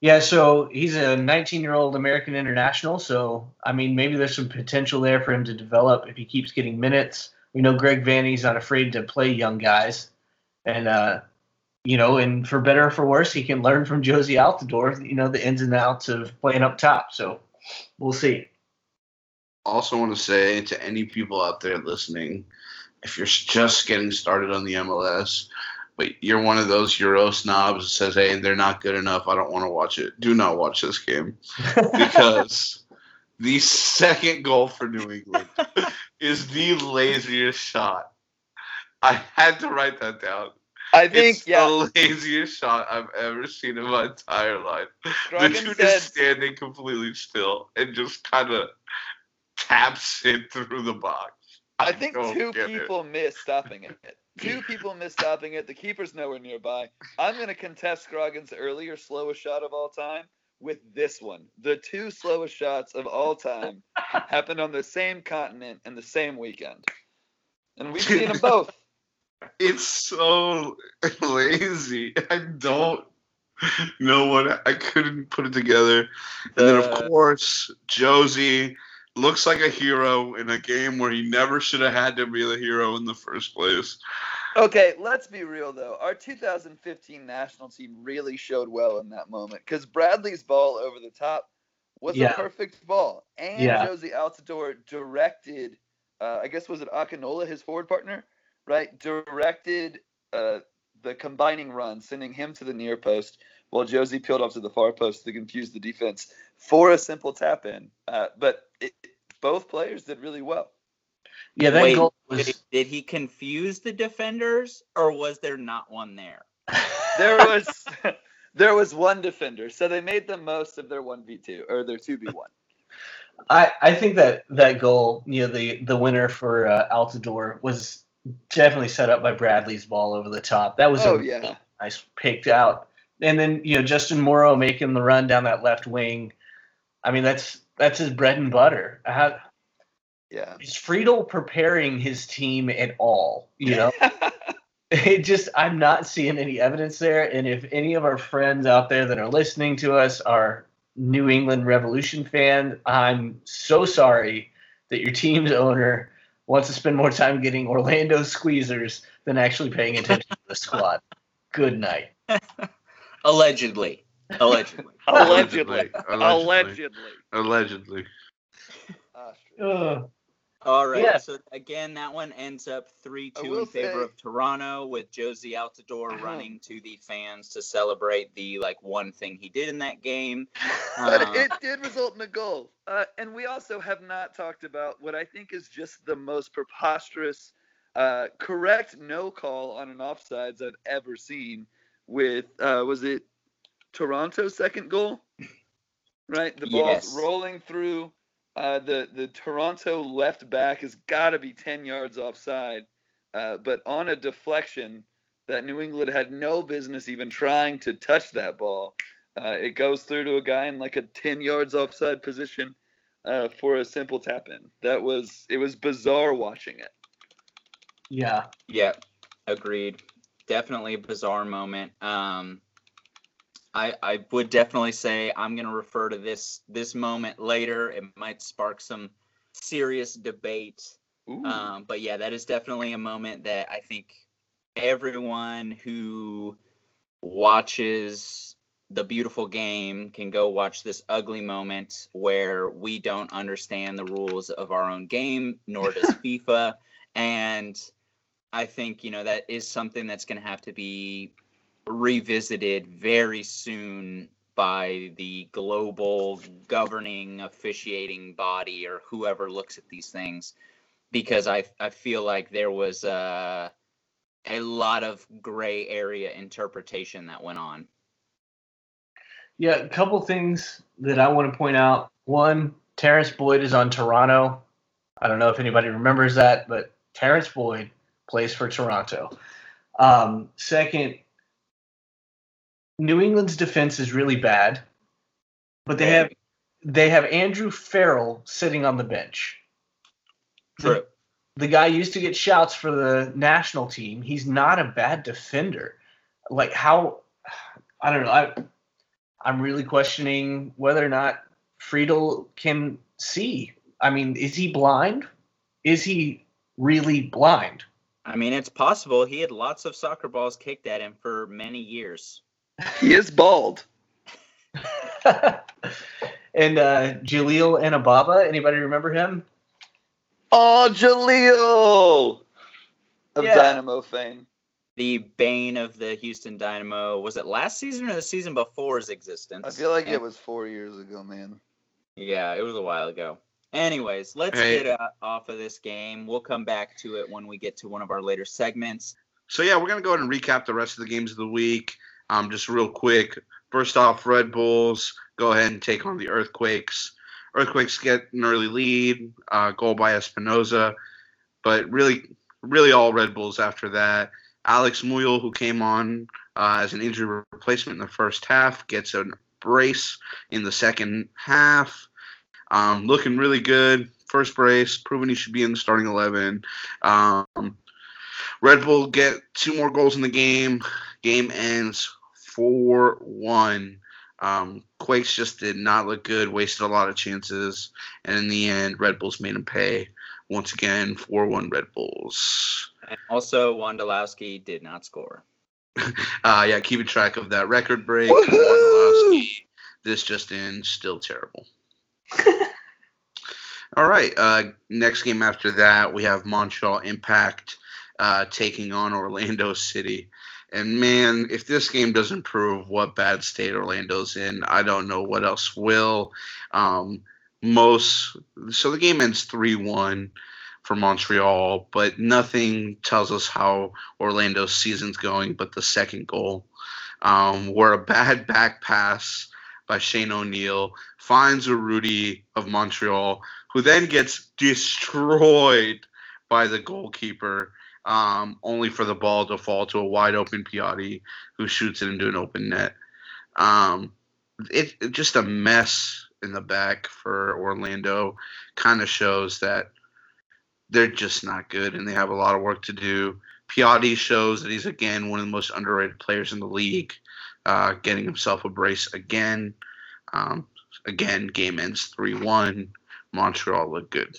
S3: Yeah, so he's a 19 year old American international. So, I mean, maybe there's some potential there for him to develop if he keeps getting minutes. We know Greg Vanney's not afraid to play young guys. And, uh, you know, and for better or for worse, he can learn from Jozy Altidore, you know, the ins and outs of playing up top. So we'll see.
S2: also want to say to any people out there listening, if you're just getting started on the MLS, but you're one of those Euro snobs that says, "Hey, they're not good enough. I don't want to watch it." Do not watch this game because the second goal for New England is the laziest shot. I had to write that down.
S4: I think,
S2: it's
S4: yeah,
S2: the laziest shot I've ever seen in my entire life. The
S4: Scroggins
S2: dude
S4: said,
S2: is standing completely still and just kind of taps it through the box.
S4: I think two
S2: get it.
S4: people missed stopping it. Two people missed stopping it. The keeper's nowhere nearby. I'm going to contest Scroggins' earlier slowest shot of all time with this one. The two slowest shots of all time happened on the same continent and the same weekend. And we've seen them both.
S2: It's so lazy. I don't know what I couldn't put it together. And then, of course, Jozy looks like a hero in a game where he never should have had to be the hero in the first place.
S4: Okay, let's be real though. Our 2015 national team really showed well in that moment because Bradley's ball over the top was
S3: Yeah.
S4: a perfect ball, and
S3: Yeah.
S4: Jozy Altidore directed. Uh, I guess was it Akinola, his forward partner, right? Directed uh, the combining run, sending him to the near post while Jozy peeled off to the far post to confuse the defense for a simple tap in. Uh, but it, both players did really well.
S3: Yeah, that
S1: Wait,
S3: goal was.
S1: Did, did he confuse the defenders, or was there not one there?
S4: there was there was one defender, so they made the most of their one v two or their two v one.
S3: I, I think that that goal, you know, the the winner for uh, Altidore was definitely set up by Bradley's ball over the top. That was
S4: Oh
S3: a
S4: yeah,
S3: nice picked out. And then you know Justin Morrow making the run down that left wing. I mean that's that's his bread and butter. How,
S4: yeah.
S3: is Friedel preparing his team at all? You know, it just I'm not seeing any evidence there. And if any of our friends out there that are listening to us are New England Revolution fan, I'm so sorry that your team's owner wants to spend more time getting Orlando squeezers than actually paying attention to the squad. Good night.
S1: Allegedly. Allegedly.
S4: allegedly,
S2: Allegedly.
S4: allegedly.
S2: Allegedly.
S4: Austria.
S1: All right.
S3: Yeah.
S1: So again, that one ends up three two in favor
S4: say-
S1: of Toronto, with Jozy Altidore
S4: Uh-huh.
S1: running to the fans to celebrate the like one thing he did in that game.
S4: But
S1: Uh,
S4: it did result in a goal. Uh, and we also have not talked about what I think is just the most preposterous, uh, correct no call on an offsides I've ever seen. With uh, was it Toronto's second goal? Right, the ball's
S1: Yes.
S4: rolling through. Uh, the the Toronto left back has got to be ten yards offside, uh, but on a deflection that New England had no business even trying to touch that ball. Uh, it goes through to a guy in like a 10 yards offside position uh, for a simple tap in. That was it was bizarre watching it.
S3: Yeah.
S1: yeah. Agreed. Definitely a bizarre moment. Um, I I would definitely say I'm gonna refer to this this moment later. It might spark some serious debate. Um, but yeah, that is definitely a moment that I think everyone who watches the beautiful game can go watch this ugly moment where we don't understand the rules of our own game, nor does FIFA. And I think, you know, that is something that's going to have to be revisited very soon by the global governing officiating body or whoever looks at these things because I I feel like there was uh, a lot of gray area interpretation that went on.
S3: Yeah, a couple things that I want to point out. One, Terrence Boyd is on Toronto. I don't know if anybody remembers that, but Terrence Boyd plays for Toronto. Um, second, New England's defense is really bad, but they have they have Andrew Farrell sitting on the bench.
S1: True.
S3: The guy used to get shouts for the national team. He's not a bad defender. Like how I don't know. I I'm really questioning whether or not Friedel can see. I mean, is he blind? Is he really blind?
S1: I mean, it's possible. He had lots of soccer balls kicked at him for many years.
S4: He is bald.
S3: and uh, Jalil Anibaba, anybody remember him?
S4: Oh, Jalil of
S3: Yeah.
S4: Dynamo fame.
S1: The bane of the Houston Dynamo. Was it last season or the season before his existence?
S4: I feel like
S1: And-
S4: it was four years ago, man.
S1: Yeah, it was a while ago. Anyways, let's
S2: Hey.
S1: get uh, off of this game. We'll come back to it when we get to one of our later segments.
S2: So yeah, we're gonna go ahead and recap the rest of the games of the week. Um, just real quick. First off, Red Bulls go ahead and take on the Earthquakes. Earthquakes get an early lead, uh, goal by Espinoza, but really, really all Red Bulls after that. Alex Muyl, who came on uh, as an injury replacement in the first half, gets a brace in the second half. Um, looking really good. First brace, proving he should be in the starting eleven. Um, Red Bull get two more goals in the game. Game ends 4 1. Um, Quakes just did not look good, wasted a lot of chances. And in the end, Red Bulls made him pay. Once again, 4 1 Red Bulls.
S1: And also, Wondolowski did not score.
S2: Uh, yeah, keeping track of that record break. Wondolowski, This just in, still terrible. All right. Uh, next game after that, we have Montreal Impact uh, taking on Orlando City. And man, if this game doesn't prove what bad state Orlando's in, I don't know what else will. Um, most so the game ends three one for Montreal, but nothing tells us how Orlando's season's going. But the second goal, um, where a bad back pass by Shane O'Neill finds Urruti of Montreal, who then gets destroyed by the goalkeeper um, only for the ball to fall to a wide open Piatti, who shoots it into an open net. Um, it, it just a mess in the back for Orlando. Kind of shows that they're just not good and they have a lot of work to do. Piatti shows that he's again one of the most underrated players in the league, uh, getting himself a brace again. Um, again, game ends three one. Montreal look good.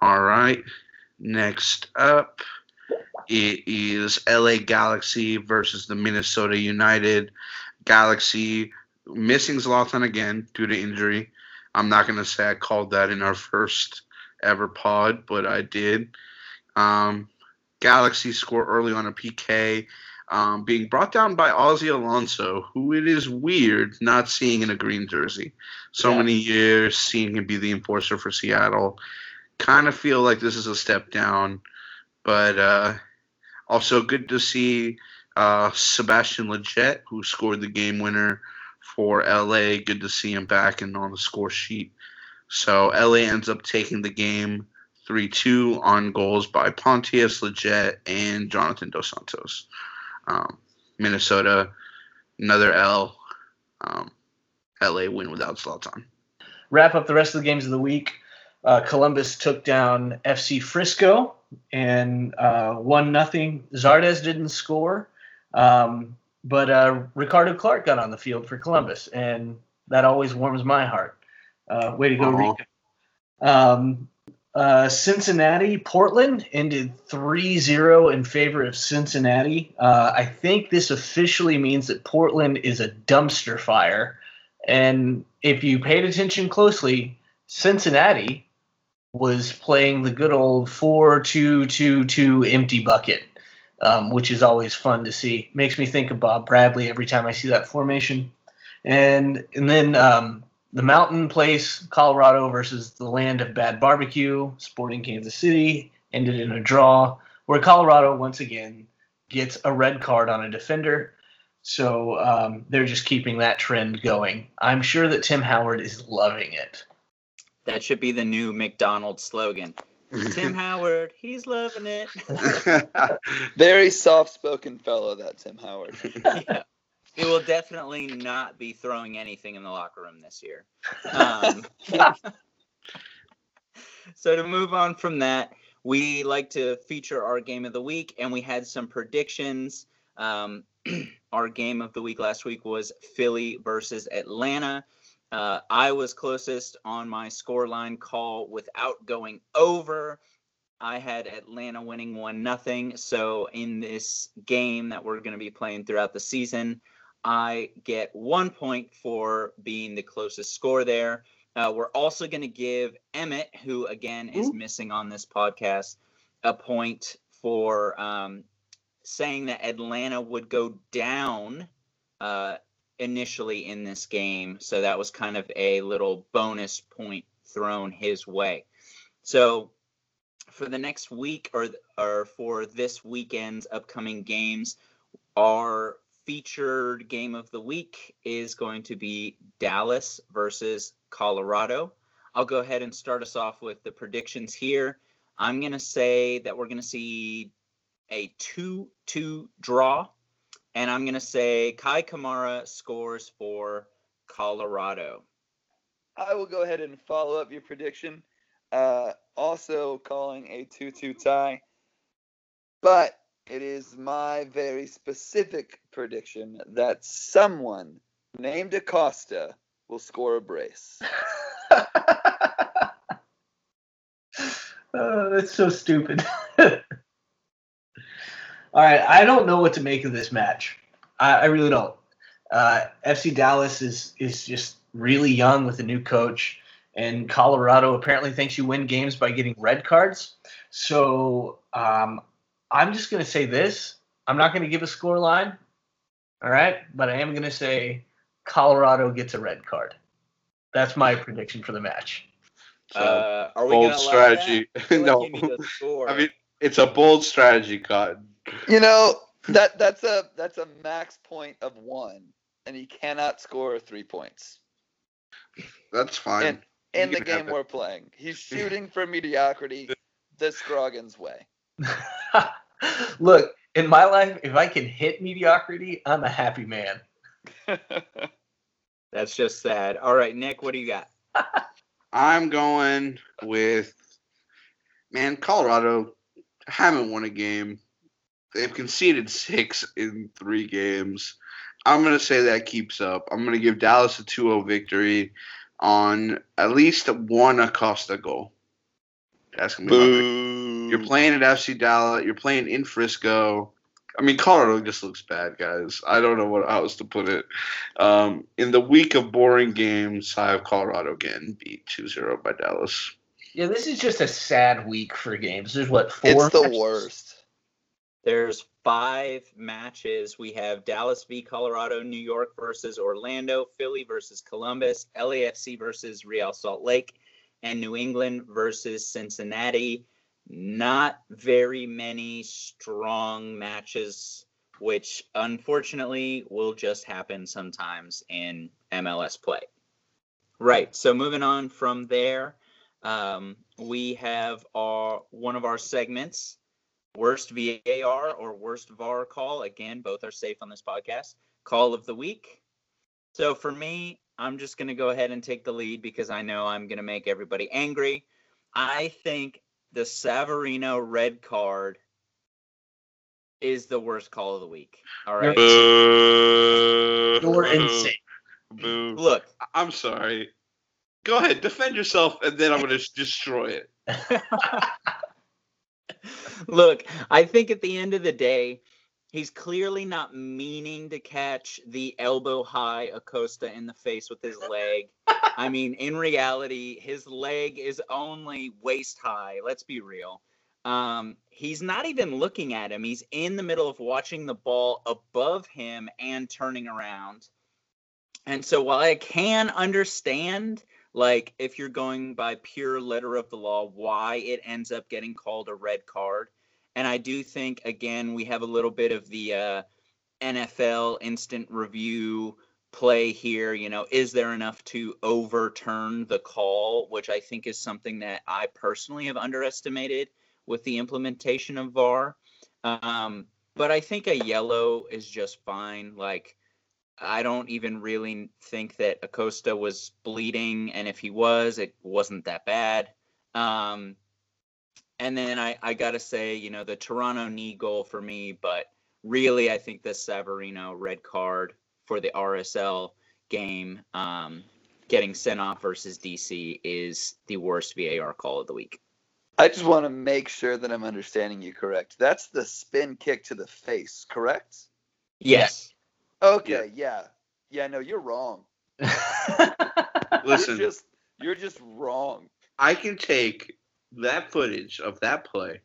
S2: All right. Next up, it is LA Galaxy versus the Minnesota United. Galaxy missing Zlatan again due to injury. I'm not going to say I called that in our first ever pod, but I did. Um, Galaxy score early on a PK, um, being brought down by Ozzie Alonso, who it is weird not seeing in a green jersey. So
S3: Yeah.
S2: many years seeing him be the enforcer for Seattle kind of feel like this is a step down, but uh, also good to see uh, Sebastian Lletget, who scored the game winner for LA. Good to see him back and on the score sheet. So LA ends up taking the game 3 2 on goals by Pontius, Lletget, and Jonathan Dos Santos. Um, Minnesota, another L. Um, LA win without Zlatan.
S3: Wrap up the rest of the games of the week. Uh, Columbus took down FC Frisco and uh, one nothing. Zardes didn't score, um, but uh, Ricardo Clark got on the field for Columbus, and that always warms my heart. Uh, way to go,
S2: Aw.
S3: Rico. Um, uh, Cincinnati, Portland ended 3 0 in favor of Cincinnati. Uh, I think this officially means that Portland is a dumpster fire. And if you paid attention closely, Cincinnati was playing the good old 4 2 2 2 empty bucket, um, which is always fun to see. Makes me think of Bob Bradley every time I see that formation. And, and then um, the mountain place, Colorado versus the land of bad barbecue, Sporting Kansas City, ended in a draw where Colorado once again gets a red card on a defender. So um, they're just keeping that trend going. I'm sure that Tim Howard is loving it.
S1: That should be the new McDonald's slogan. Tim Howard, he's loving it.
S4: Very soft-spoken fellow, that Tim Howard.
S1: yeah. He will definitely not be throwing anything in the locker room this year. Um, so to move on from that, we like to feature our game of the week, and we had some predictions. Um, our game of the week last week was Philly versus Atlanta. Uh, I was closest on my scoreline call without going over. I had Atlanta winning one nothing. So in this game that we're going to be playing throughout the season, I get one point for being the closest score there. Uh, we're also going to give Emmett, who again is missing on this podcast, a point for um, saying that Atlanta would go down uh, initially in this game. So that was kind of a little bonus point thrown his way. So for the next week or or for this weekend's upcoming games, our featured game of the week is going to be Dallas versus Colorado. I'll go ahead and start us off with the predictions here. I'm going to say that we're going to see a 2 2 draw. And I'm going to say Kei Kamara scores for Colorado.
S4: I will go ahead and follow up your prediction. Uh, also calling a 2 2 tie. But it is my very specific prediction that someone named Acosta will score a brace.
S3: oh, that's so stupid. All right, I don't know what to make of this match. I, I really don't. Uh, FC Dallas is is just really young with a new coach, and Colorado apparently thinks you win games by getting red cards. So um, I'm just going to say this. I'm not going to give a score line. All right, but I am going to say Colorado gets a red card. That's my prediction for the match.
S2: So,
S1: uh, are we
S2: bold strategy.
S1: That? I
S2: No.
S1: you need to score.
S2: I mean, it's a bold strategy, Cotton.
S4: You know that that's a that's a max point of one, and he cannot score three points
S2: That's fine.
S4: in in the game we're playing. He's shooting for mediocrity the Scroggins way.
S3: Look, in my life, if I can hit mediocrity, I'm a happy man.
S1: That's just sad. All right, Nick, what do you got?
S2: I'm going with man. Colorado haven't won a game. They've conceded six in three games. I'm gonna say that keeps up. I'm gonna give Dallas a 2-0 victory on at least one Acosta goal. That's gonna be.
S4: Boo.
S2: You're playing at FC Dallas. You're playing in Frisco. I mean, Colorado just looks bad, guys. I don't know what else to put it. Um, in the week of boring games, I have Colorado getting beat 2-0 by Dallas.
S3: Yeah, this is just a sad week for games. There's what four?
S4: It's the
S3: matches?
S4: worst.
S1: There's five matches. We have Dallas v. Colorado, New York versus Orlando, Philly versus Columbus, LAFC versus Real Salt Lake, and New England versus Cincinnati. Not very many strong matches, which unfortunately will just happen sometimes in MLS play. Right. So moving on from there, um, we have our one of our segments worst VAR or worst VAR call. Again, both are safe on this podcast. Call of the week. So for me, I'm just going to go ahead and take the lead because I know I'm going to make everybody angry. I think the Savarino red card is the worst call of the week. All right.
S2: Boo.
S3: You're insane.
S2: Boo.
S1: Look,
S2: I'm sorry. Go ahead, defend yourself, and then I'm going to destroy it.
S1: Look, I think at the end of the day, he's clearly not meaning to catch the elbow high Acosta in the face with his leg. I mean, in reality, his leg is only waist high. Let's be real. Um, he's not even looking at him. He's in the middle of watching the ball above him and turning around. And so while I can understand like if you're going by pure letter of the law why it ends up getting called a red card. And i do think again we have a little bit of the uh, nfl instant review play here you know is there enough to overturn the call which i think is something that i personally have underestimated with the implementation of var um, but i think a yellow is just fine. Like I don't even really think that Acosta was bleeding, and if he was, it wasn't that bad. Um, and then I, I got to say, you know, the Toronto knee goal for me, but really, I think the Savarino red card for the RSL game, um, getting sent off versus DC, is the worst VAR call of the week.
S4: I just want to make sure that I'm understanding you correct. That's the spin kick to the face, correct?
S1: Yes.
S4: Okay, yeah. Yeah, no, you're wrong.
S2: Listen,
S4: You're just you're just wrong.
S2: I can take that footage of that play,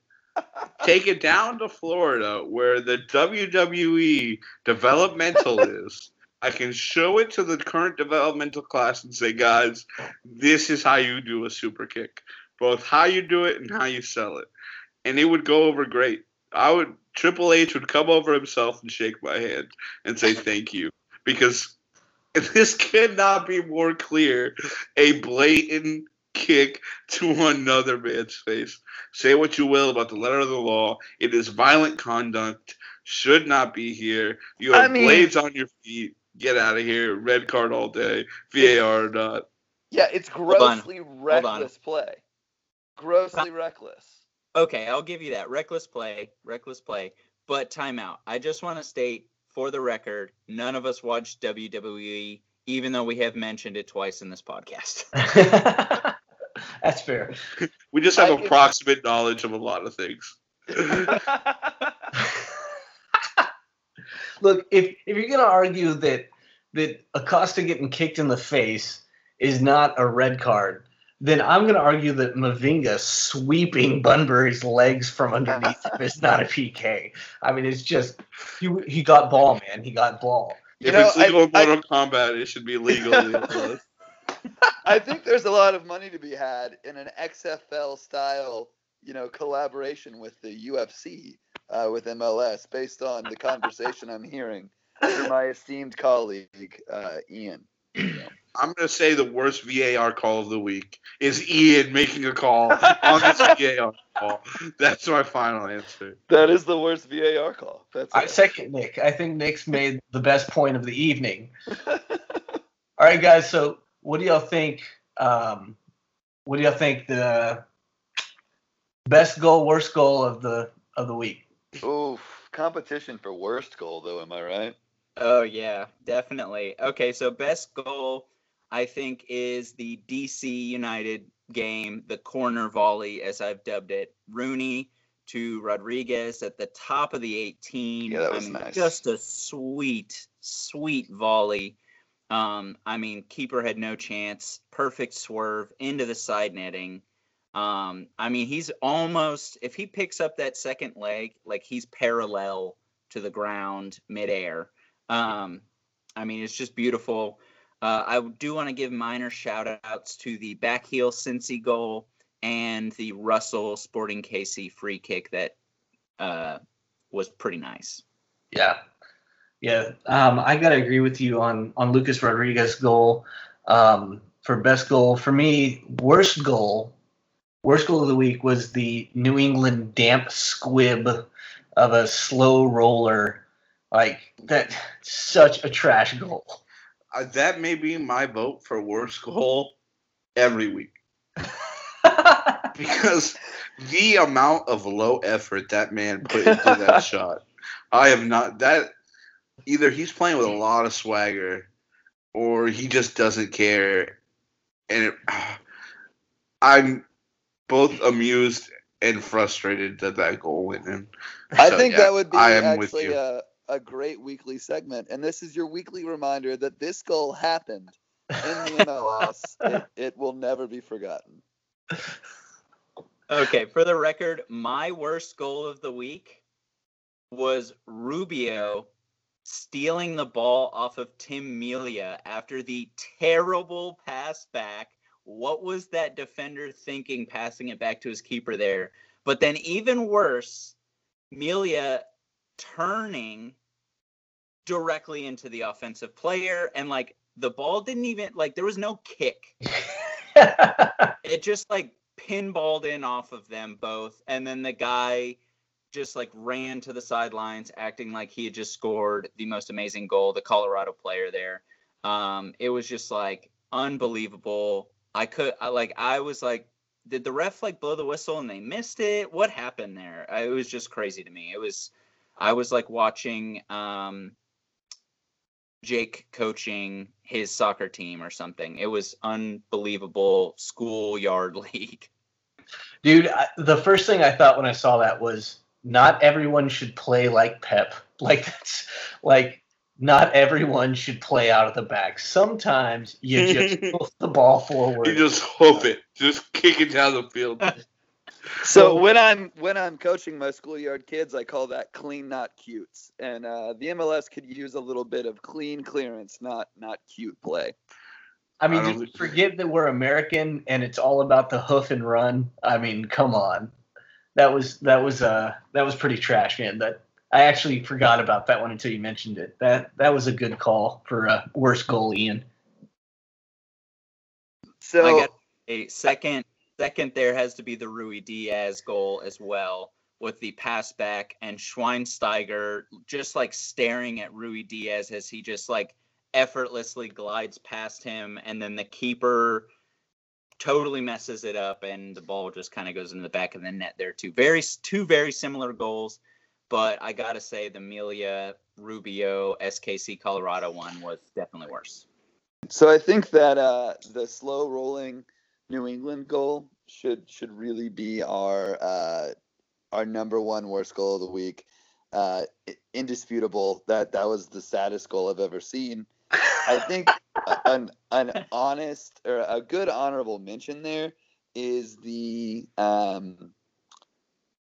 S2: take it down to Florida where the WWE developmental is. I can show it to the current developmental class and say, guys, this is how you do a super kick. Both how you do it and how you sell it. And it would go over great. I would Triple H would come over himself and shake my hand and say thank you. Because this cannot be more clear. A blatant kick to another man's face. Say what you will about the letter of the law. It is violent conduct. Should not be here. You have
S4: I mean-
S2: blades on your feet. Get out of here. Red card all day. VAR or not.
S4: Yeah, it's
S1: on.
S4: grossly
S1: on.
S4: reckless play. Grossly reckless.
S1: Okay, I'll give you that. Reckless play, reckless play, but timeout. I just want to state for the record, none of us watched WWE, even though we have mentioned it twice in this podcast.
S3: That's fair.
S2: We just have
S4: I give-
S2: approximate knowledge of a lot of things.
S3: Look, if if you're gonna argue that that Acosta getting kicked in the face is not a red card, then I'm gonna argue that Mavinga sweeping Bunbury's legs from underneath him is not a PK. I mean, it's just he he got ball, man. He got ball.
S4: You
S2: if
S4: know,
S2: it's legal in
S4: I- I-
S2: Kombat, it should be legal.
S4: I think there's a lot of money to be had in an XFL style, you know, collaboration with the UFC, uh, with MLS, based on the conversation I'm hearing from my esteemed colleague uh, Ian.
S2: I'm going to say the worst VAR call of the week is Ian making a call on this VAR call. That's my final answer.
S4: That is the worst VAR call. That's
S3: I
S4: it.
S3: second Nick. I think Nick's made the best point of the evening. All right, guys. So, what do y'all think? Um, what do y'all think the best goal, worst goal of the of the week?
S4: Oof, competition for worst goal though. Am I right?
S1: Oh yeah, definitely. Okay, so best goal I think is the DC United game, the corner volley as I've dubbed it. Rooney to Rodriguez at the top of the 18.
S4: Yeah, that
S1: I
S4: was
S1: mean,
S4: nice.
S1: just a sweet, sweet volley. Um, I mean, keeper had no chance. Perfect swerve into the side netting. Um, I mean, he's almost if he picks up that second leg, like he's parallel to the ground midair. Um, I mean, it's just beautiful. Uh, I do want to give minor shout outs to the back heel Cincy goal and the Russell Sporting KC free kick that uh, was pretty nice.
S3: Yeah, yeah. Um, I gotta agree with you on on Lucas Rodriguez goal um, for best goal. For me, worst goal, worst goal of the week was the New England damp squib of a slow roller, like that. Such a trash goal.
S2: Uh, that may be my vote for worst goal every week. because the amount of low effort that man put into that shot, I have not that either he's playing with a lot of swagger or he just doesn't care and it, I'm both amused and frustrated that that goal went in.
S4: I
S2: So,
S4: think
S2: yeah,
S4: that would be
S2: I am with you.
S4: a, a great weekly segment. And this is your weekly reminder that this goal happened in the MLS. it, it will never be forgotten.
S1: Okay, for the record, my worst goal of the week was Rubio stealing the ball off of Tim Melia after the terrible pass back. What was that defender thinking passing it back to his keeper there? But then even worse, Melia turning directly into the offensive player and like the ball didn't even like there was no kick. It just like pinballed in off of them both and then the guy just like ran to the sidelines acting like he had just scored the most amazing goal the colorado player there. Um it was just like unbelievable. I could I, like i was like did the ref like blow the whistle and they missed it? What happened there? It was just crazy to me. It was i was like watching um jake coaching his soccer team or something it was unbelievable schoolyard league
S3: Dude, I, the first thing I thought when I saw that was not everyone should play like Pep. Like that's like not everyone should play out of the back. Sometimes you just pull the ball forward.
S2: You just hope it, just kick it down the field.
S4: So when I'm when I'm coaching my schoolyard kids, I call that clean, not cutes. And uh, the MLS could use a little bit of clean clearance, not not cute play.
S3: I mean,
S2: I don't
S3: did you
S2: think-
S3: forget that we're American and it's all about the hoof and run? I mean, come on. That was that was uh that was pretty trash, man. That I actually forgot about that one until you mentioned it. That that was a good call for uh, worst goal, Ian.
S4: So
S1: I got a second. Second, there has to be the Ruidíaz goal as well, with the pass back and Schweinsteiger just like staring at Ruidíaz as he just like effortlessly glides past him, and then the keeper totally messes it up, and the ball just kind of goes into the back of the net there too. Very two very similar goals, but I gotta say the Melia Rubio SKC Colorado one was definitely worse.
S4: So I think that uh, the slow rolling New England goal should should really be our uh, our number one worst goal of the week. Uh, indisputable that that was the saddest goal I've ever seen. I think an an honest or a good honorable mention there is the um,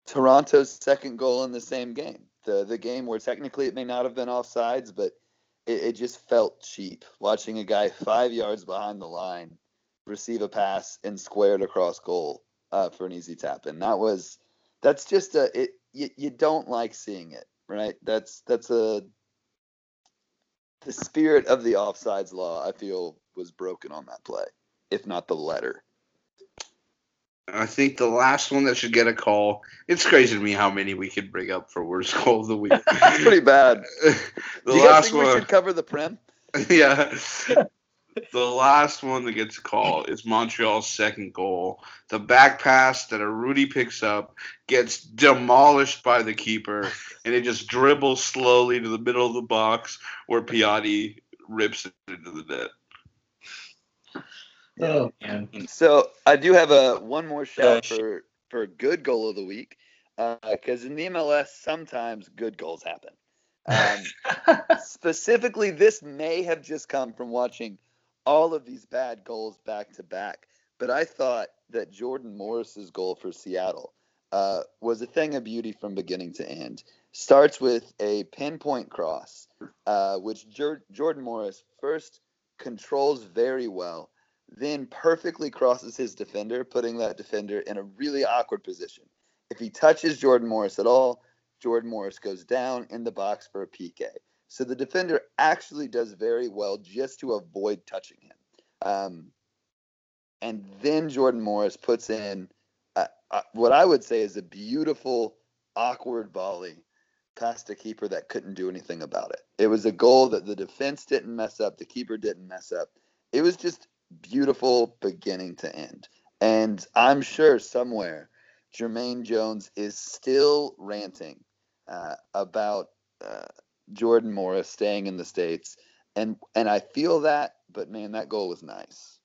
S4: Toronto's second goal in the same game. The the game where technically it may not have been offsides, but it, it just felt cheap watching a guy five yards behind the line receive a pass and square it across goal uh, for an easy tap And That was that's just a it. You, you don't like seeing it, right? That's that's a the spirit of the offsides law. I feel was broken on that play, if not the letter.
S2: I think the last one that should get a call. It's crazy to me how many we could bring up for worst goal of the week.
S4: Pretty bad.
S2: the
S4: Do you guys
S2: last
S4: think we
S2: one,
S4: should cover the prem?
S2: yeah. The last one that gets called is Montreal's second goal. The back pass that a Rudy picks up gets demolished by the keeper, and it just dribbles slowly to the middle of the box where Piatti rips it into the net.
S3: Oh man.
S4: So I do have a one more shout
S1: sh-
S4: for for good goal of the week because in the MLS sometimes good goals happen. Um, specifically, this may have just come from watching all of these bad goals back to back. But I thought that Jordan Morris's goal for Seattle uh, was a thing of beauty from beginning to end. Starts with a pinpoint cross, uh, which Jor- Jordan Morris first controls very well, then perfectly crosses his defender, putting that defender in a really awkward position. If he touches Jordan Morris at all, Jordan Morris goes down in the box for a PK. So the defender actually does very well just to avoid touching him. Um, and then Jordan Morris puts in what I would say is a beautiful, awkward volley past a keeper that couldn't do anything about it. It was a goal that the defense didn't mess up, the keeper didn't mess up. It was just beautiful beginning to end. And I'm sure somewhere Jermaine Jones is still ranting uh, about uh, Jordan Morris staying in the states, and and I feel that. But man, that goal was nice.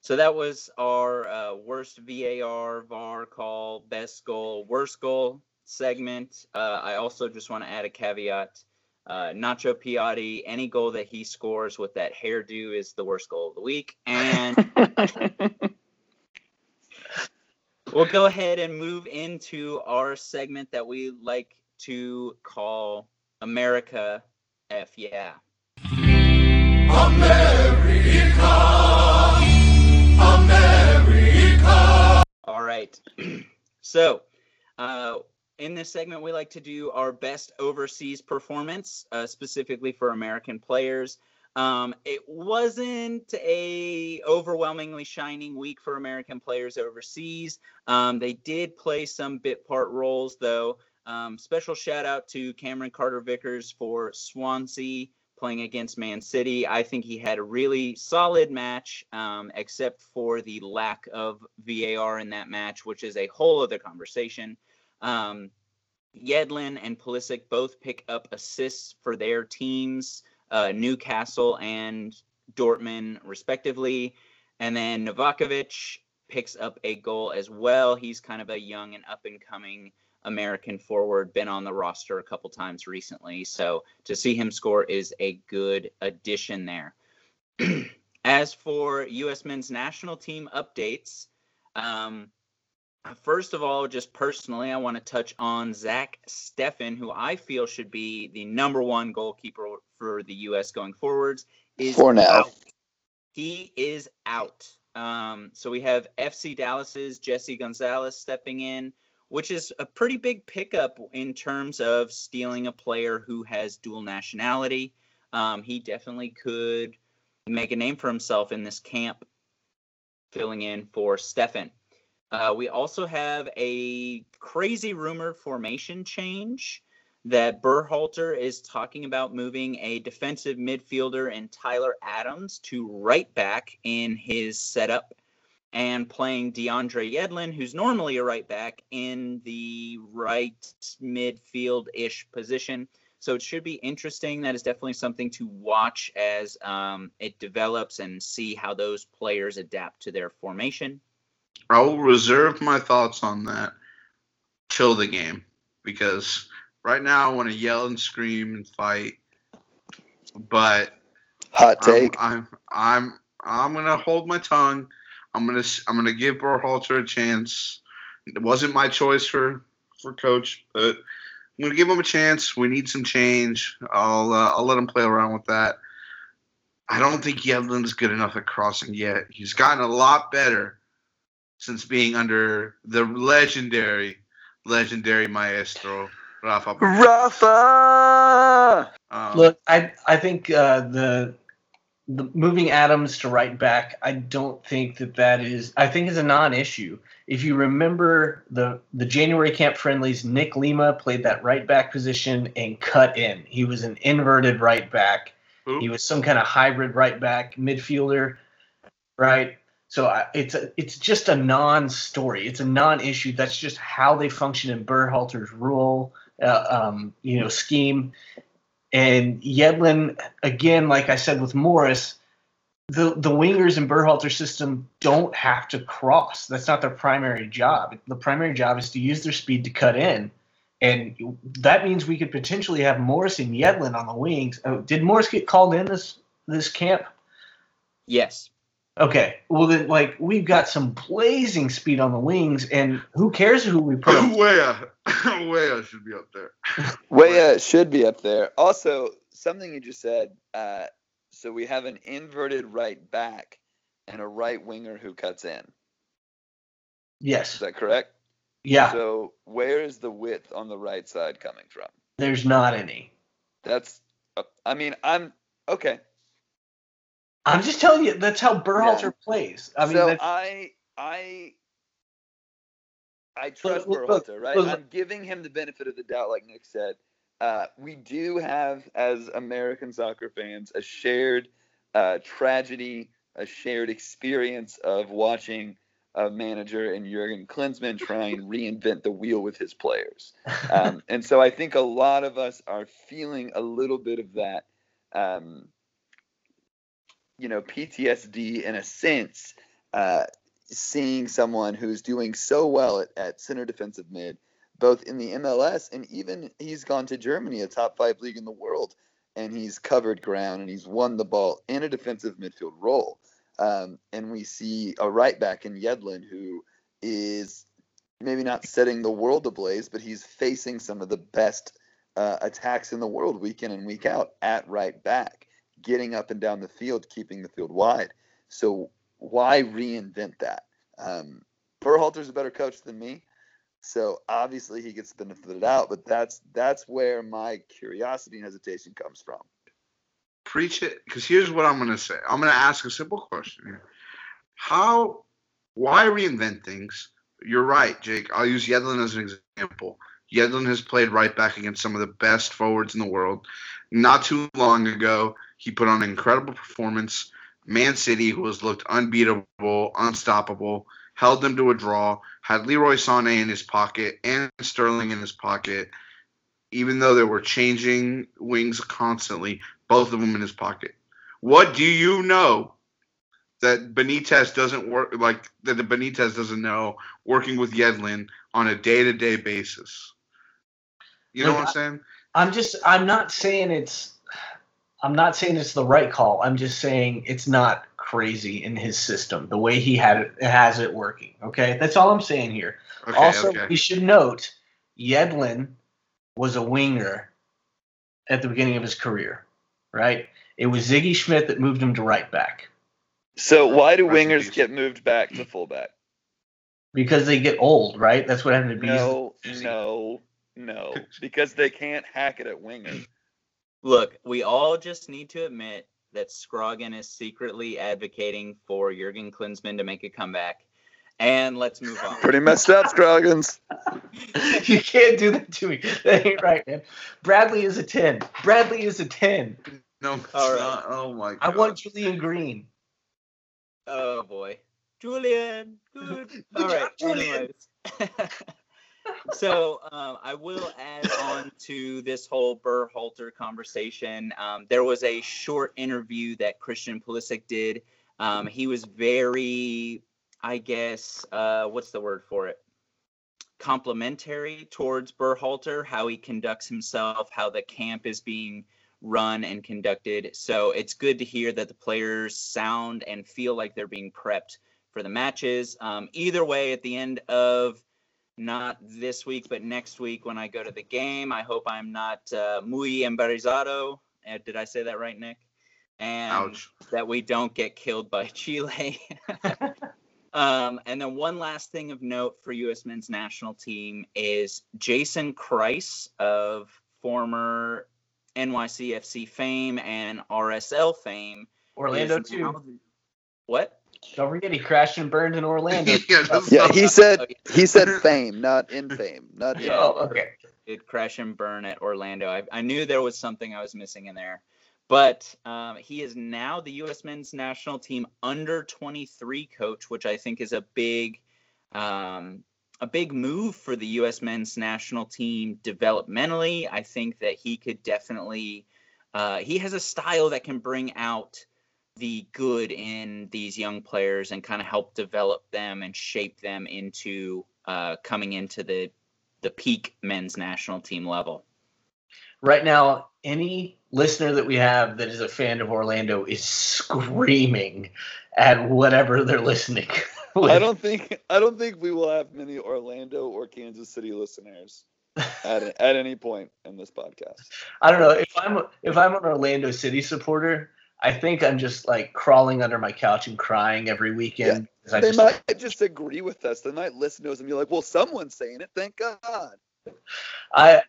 S1: So that was our uh, worst VAR, VAR call, best goal, worst goal segment. Uh, I also just want to add a caveat. Uh, Nacho Piatti, any goal that he scores with that hairdo is the worst goal of the week. And we'll go ahead and move into our segment that we like to call America F Yeah. America. America! All right. so, uh, in this segment, we like to do our best overseas performance, uh, specifically for American players. Um, it wasn't a overwhelmingly shining week for American players overseas. Um, they did play some bit part roles, though. Um, special shout out to Cameron Carter Vickers for Swansea playing against Man City. I think he had a really solid match, um, except for the lack of VAR in that match, which is a whole other conversation. Um, Yedlin and Pulisic both pick up assists for their teams, uh, Newcastle and Dortmund, respectively. And then Novakovich picks up a goal as well. He's kind of a young and up and coming American forward, been on the roster a couple times recently. So to see him score is a good addition there. as for U.S. men's national team updates, um, First of all, just personally, I want to touch on Zach Steffen, who I feel should be the number one goalkeeper for the U.S. going forwards. Is
S4: For now.
S1: out. He is out. Um, so we have FC Dallas's Jesse Gonzalez stepping in, which is a pretty big pickup in terms of stealing a player who has dual nationality. Um, he definitely could make a name for himself in this camp, filling in for Steffen. Uh, we also have a crazy rumored formation change that Berhalter is talking about moving a defensive midfielder and Tyler Adams to right back in his setup and playing DeAndre Yedlin, who's normally a right back, in the right midfield ish position. So it should be interesting. That is definitely something to watch as um, it develops and see how those players adapt to their formation.
S2: I will reserve my thoughts on that till the game because right now I want to yell and scream and fight, but
S4: Hot
S2: I'm,
S4: take.
S2: I'm I'm I'm gonna hold my tongue. I'm gonna I'm gonna give Berhalter a chance. It wasn't my choice for for coach, but I'm gonna give him a chance. We need some change. I'll uh, I'll let him play around with that. I don't think Yedlin's good enough at crossing yet. He's gotten a lot better since being under the legendary, legendary maestro Rafa.
S4: Rafa.
S2: Um,
S3: Look, I I think uh, the the moving Adams to right back. I don't think that that is. I think is a non-issue. If you remember the the January camp friendlies, Nick Lima played that right back position and cut in. He was an inverted right back. He was some kind of hybrid right back midfielder, right? So I, it's a, it's just a non-story. It's a non-issue. That's just how they function in Berhalter's rule, uh, um, you know, scheme. And Yedlin, again, like I said with Morris, the the wingers in Berhalter system don't have to cross. That's not their primary job. The primary job is to use their speed to cut in. And that means we could potentially have Morris and Yedlin on the wings. Oh, did Morris get called in this this camp?
S1: Yes.
S3: Okay. Well, then, like we've got some blazing speed on the wings, and who cares who we put? up?
S2: Wea, Wea should be up there.
S4: Wea should be up there. Also, something you just said. Uh, so we have an inverted right back and a right winger who cuts in.
S3: Yes, is
S4: that correct?
S3: Yeah.
S4: So where is the width on the right side coming from?
S3: There's not any.
S4: That's. uh, I mean, I'm okay.
S3: I'm just telling you that's how Berhalter
S4: Yeah.
S3: plays. I mean,
S4: so I I I trust
S3: look, look,
S4: Berhalter, right?
S3: look.
S4: I'm giving him the benefit of the doubt, like Nick said. Uh, we do have, as American soccer fans, a shared uh, tragedy a shared experience of watching a manager and Jurgen Klinsmann try and reinvent the wheel with his players. Um, and so I think a lot of us are feeling a little bit of that, um, you know, PTSD in a sense, uh, seeing someone who's doing so well at, at center defensive mid, both in the MLS and even he's gone to Germany, a top five league in the world, and he's covered ground and he's won the ball in a defensive midfield role. Um, and we see a right back in Yedlin who is maybe not setting the world ablaze, but he's facing some of the best uh, attacks in the world week in and week out at right back, getting up and down the field, keeping the field wide. So why reinvent that? Um, a better coach than me, so obviously he gets the benefit of the doubt. But that's that's where my curiosity and hesitation comes from
S2: preach it because here's what I'm going to say. I'm going to ask a simple question here. How, why reinvent things? You're right, Jake. I'll use Yedlin as an example. Yedlin has played right back against some of the best forwards in the world. Not too long ago, he put on an incredible performance. Man City, who has looked unbeatable, unstoppable, held them to a draw, had Leroy Sané in his pocket and Sterling in his pocket, even though they were changing wings constantly, both of them in his pocket. What do you know that Benitez doesn't work like that the Benitez doesn't know working with Yedlin on a day-to-day basis? You know what I'm saying?
S3: I'm just I'm not saying it's I'm not saying it's the right call. I'm just saying it's not crazy in his system the way he had it has it working. Okay, that's all I'm saying here. Okay, also, okay. we should note Yedlin was a winger at the beginning of his career right? It was Sigi Schmid that moved him to right back.
S4: So why do wingers get moved back to fullback?
S3: Because they get old, right? That's what happened to be.
S4: No, no, no. Because they can't hack it at winger.
S1: Look, we all just need to admit that Scroggin is secretly advocating for Jurgen Klinsmann to make a comeback. And let's move on.
S4: Pretty messed up, Scroggins.
S3: you can't do that to me. That ain't right, man. Bradley is a 10. Bradley is a 10.
S2: No, it's All right. not. Oh my god.
S3: I want Julian Green.
S1: Oh boy. Julian, good. good All right. Julian. so um, I will add on to this whole Berhalter conversation. Um, there was a short interview that Christian Pulisic did. Um, he was very, I guess, uh, what's the word for it? Complimentary towards Berhalter, how he conducts himself, how the camp is being run and conducted. So it's good to hear that the players sound and feel like they're being prepped for the matches. Um, either way, at the end of not this week, but next week when I go to the game, I hope I'm not uh, muy embarazado. Uh, did I say that right, Nick? And Ouch. that we don't get killed by Chile. um, and then one last thing of note for U.S. men's national team is Jason Kreis of former NYCFC fame and RSL fame.
S3: Orlando too.
S1: What?
S3: Don't forget he crashed and burned in Orlando.
S4: yeah, he said he said fame, not in fame, not in.
S3: Oh, okay.
S1: Did crash and burn at Orlando. I, I knew there was something I was missing in there, but um, he is now the U.S. Men's National Team under 23 coach, which I think is a big um, a big move for the U.S. men's national team developmentally. I think that he could definitely, uh, he has a style that can bring out the good in these young players and kind of help develop them and shape them into uh, coming into the the peak men's national team level.
S3: Right now, any listener that we have that is a fan of Orlando is screaming at whatever they're listening.
S4: I don't think I don't think we will have many Orlando or Kansas City listeners at at any point in this podcast.
S3: I don't know if I'm if I'm an Orlando City supporter. I think I'm just like crawling under my couch and crying every weekend.
S4: Yeah, they just, might just agree with us. They might listen to us and be like, "Well, someone's saying it. Thank God."
S3: I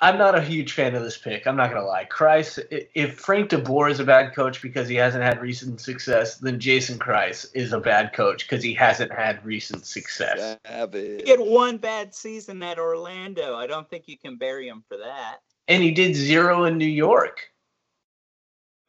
S3: I'm not a huge fan of this pick. I'm not gonna lie. Kreis, if Frank DeBoer is a bad coach because he hasn't had recent success, then Jason Kreis is a bad coach because he hasn't had recent success.
S1: He had one bad season at Orlando. I don't think you can bury him for that.
S3: And he did zero in New York.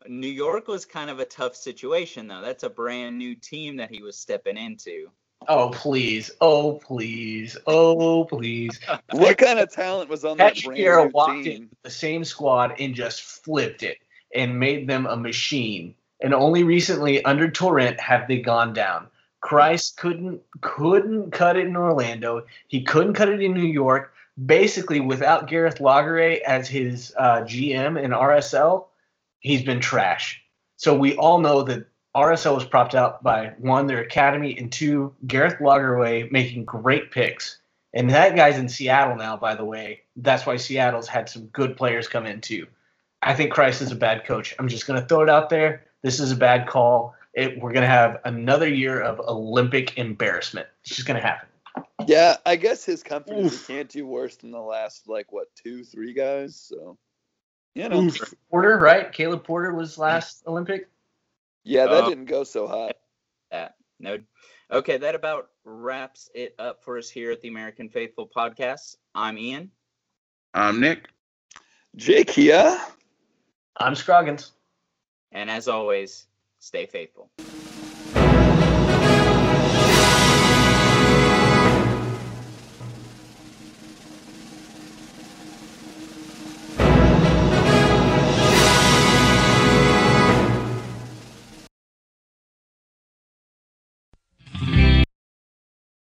S1: New York was kind of a tough situation, though. That's a brand new team that he was stepping into.
S3: Oh please! Oh please! Oh please!
S4: What kind of talent was on that
S3: Pat
S4: brand
S3: Shakira
S4: new
S3: walked
S4: team?
S3: in the same squad and just flipped it and made them a machine. And only recently, under Torrent, have they gone down. Kreis couldn't couldn't cut it in Orlando. He couldn't cut it in New York. Basically, without Garth Lagerwey as his uh, GM in RSL, he's been trash. So we all know that RSL was propped out by one, their academy, and two, Garth Lagerwey making great picks. And that guy's in Seattle now, by the way. That's why Seattle's had some good players come in too. I think Kreis is a bad coach. I'm just going to throw it out there. This is a bad call. It, we're going to have another year of Olympic embarrassment. It's just going to happen.
S4: Yeah, I guess his company can't do worse than the last like what two, three guys. So, you know,
S3: Porter, right? Caleb Porter was last Olympic.
S4: yeah, that
S1: Uh,
S4: didn't go so hot.
S1: That no. Okay, that about wraps it up for us here at the American Faithful Podcast. I'm Ian.
S2: I'm Nick.
S4: Jake here.
S3: I'm Scroggins.
S1: And as always, stay faithful.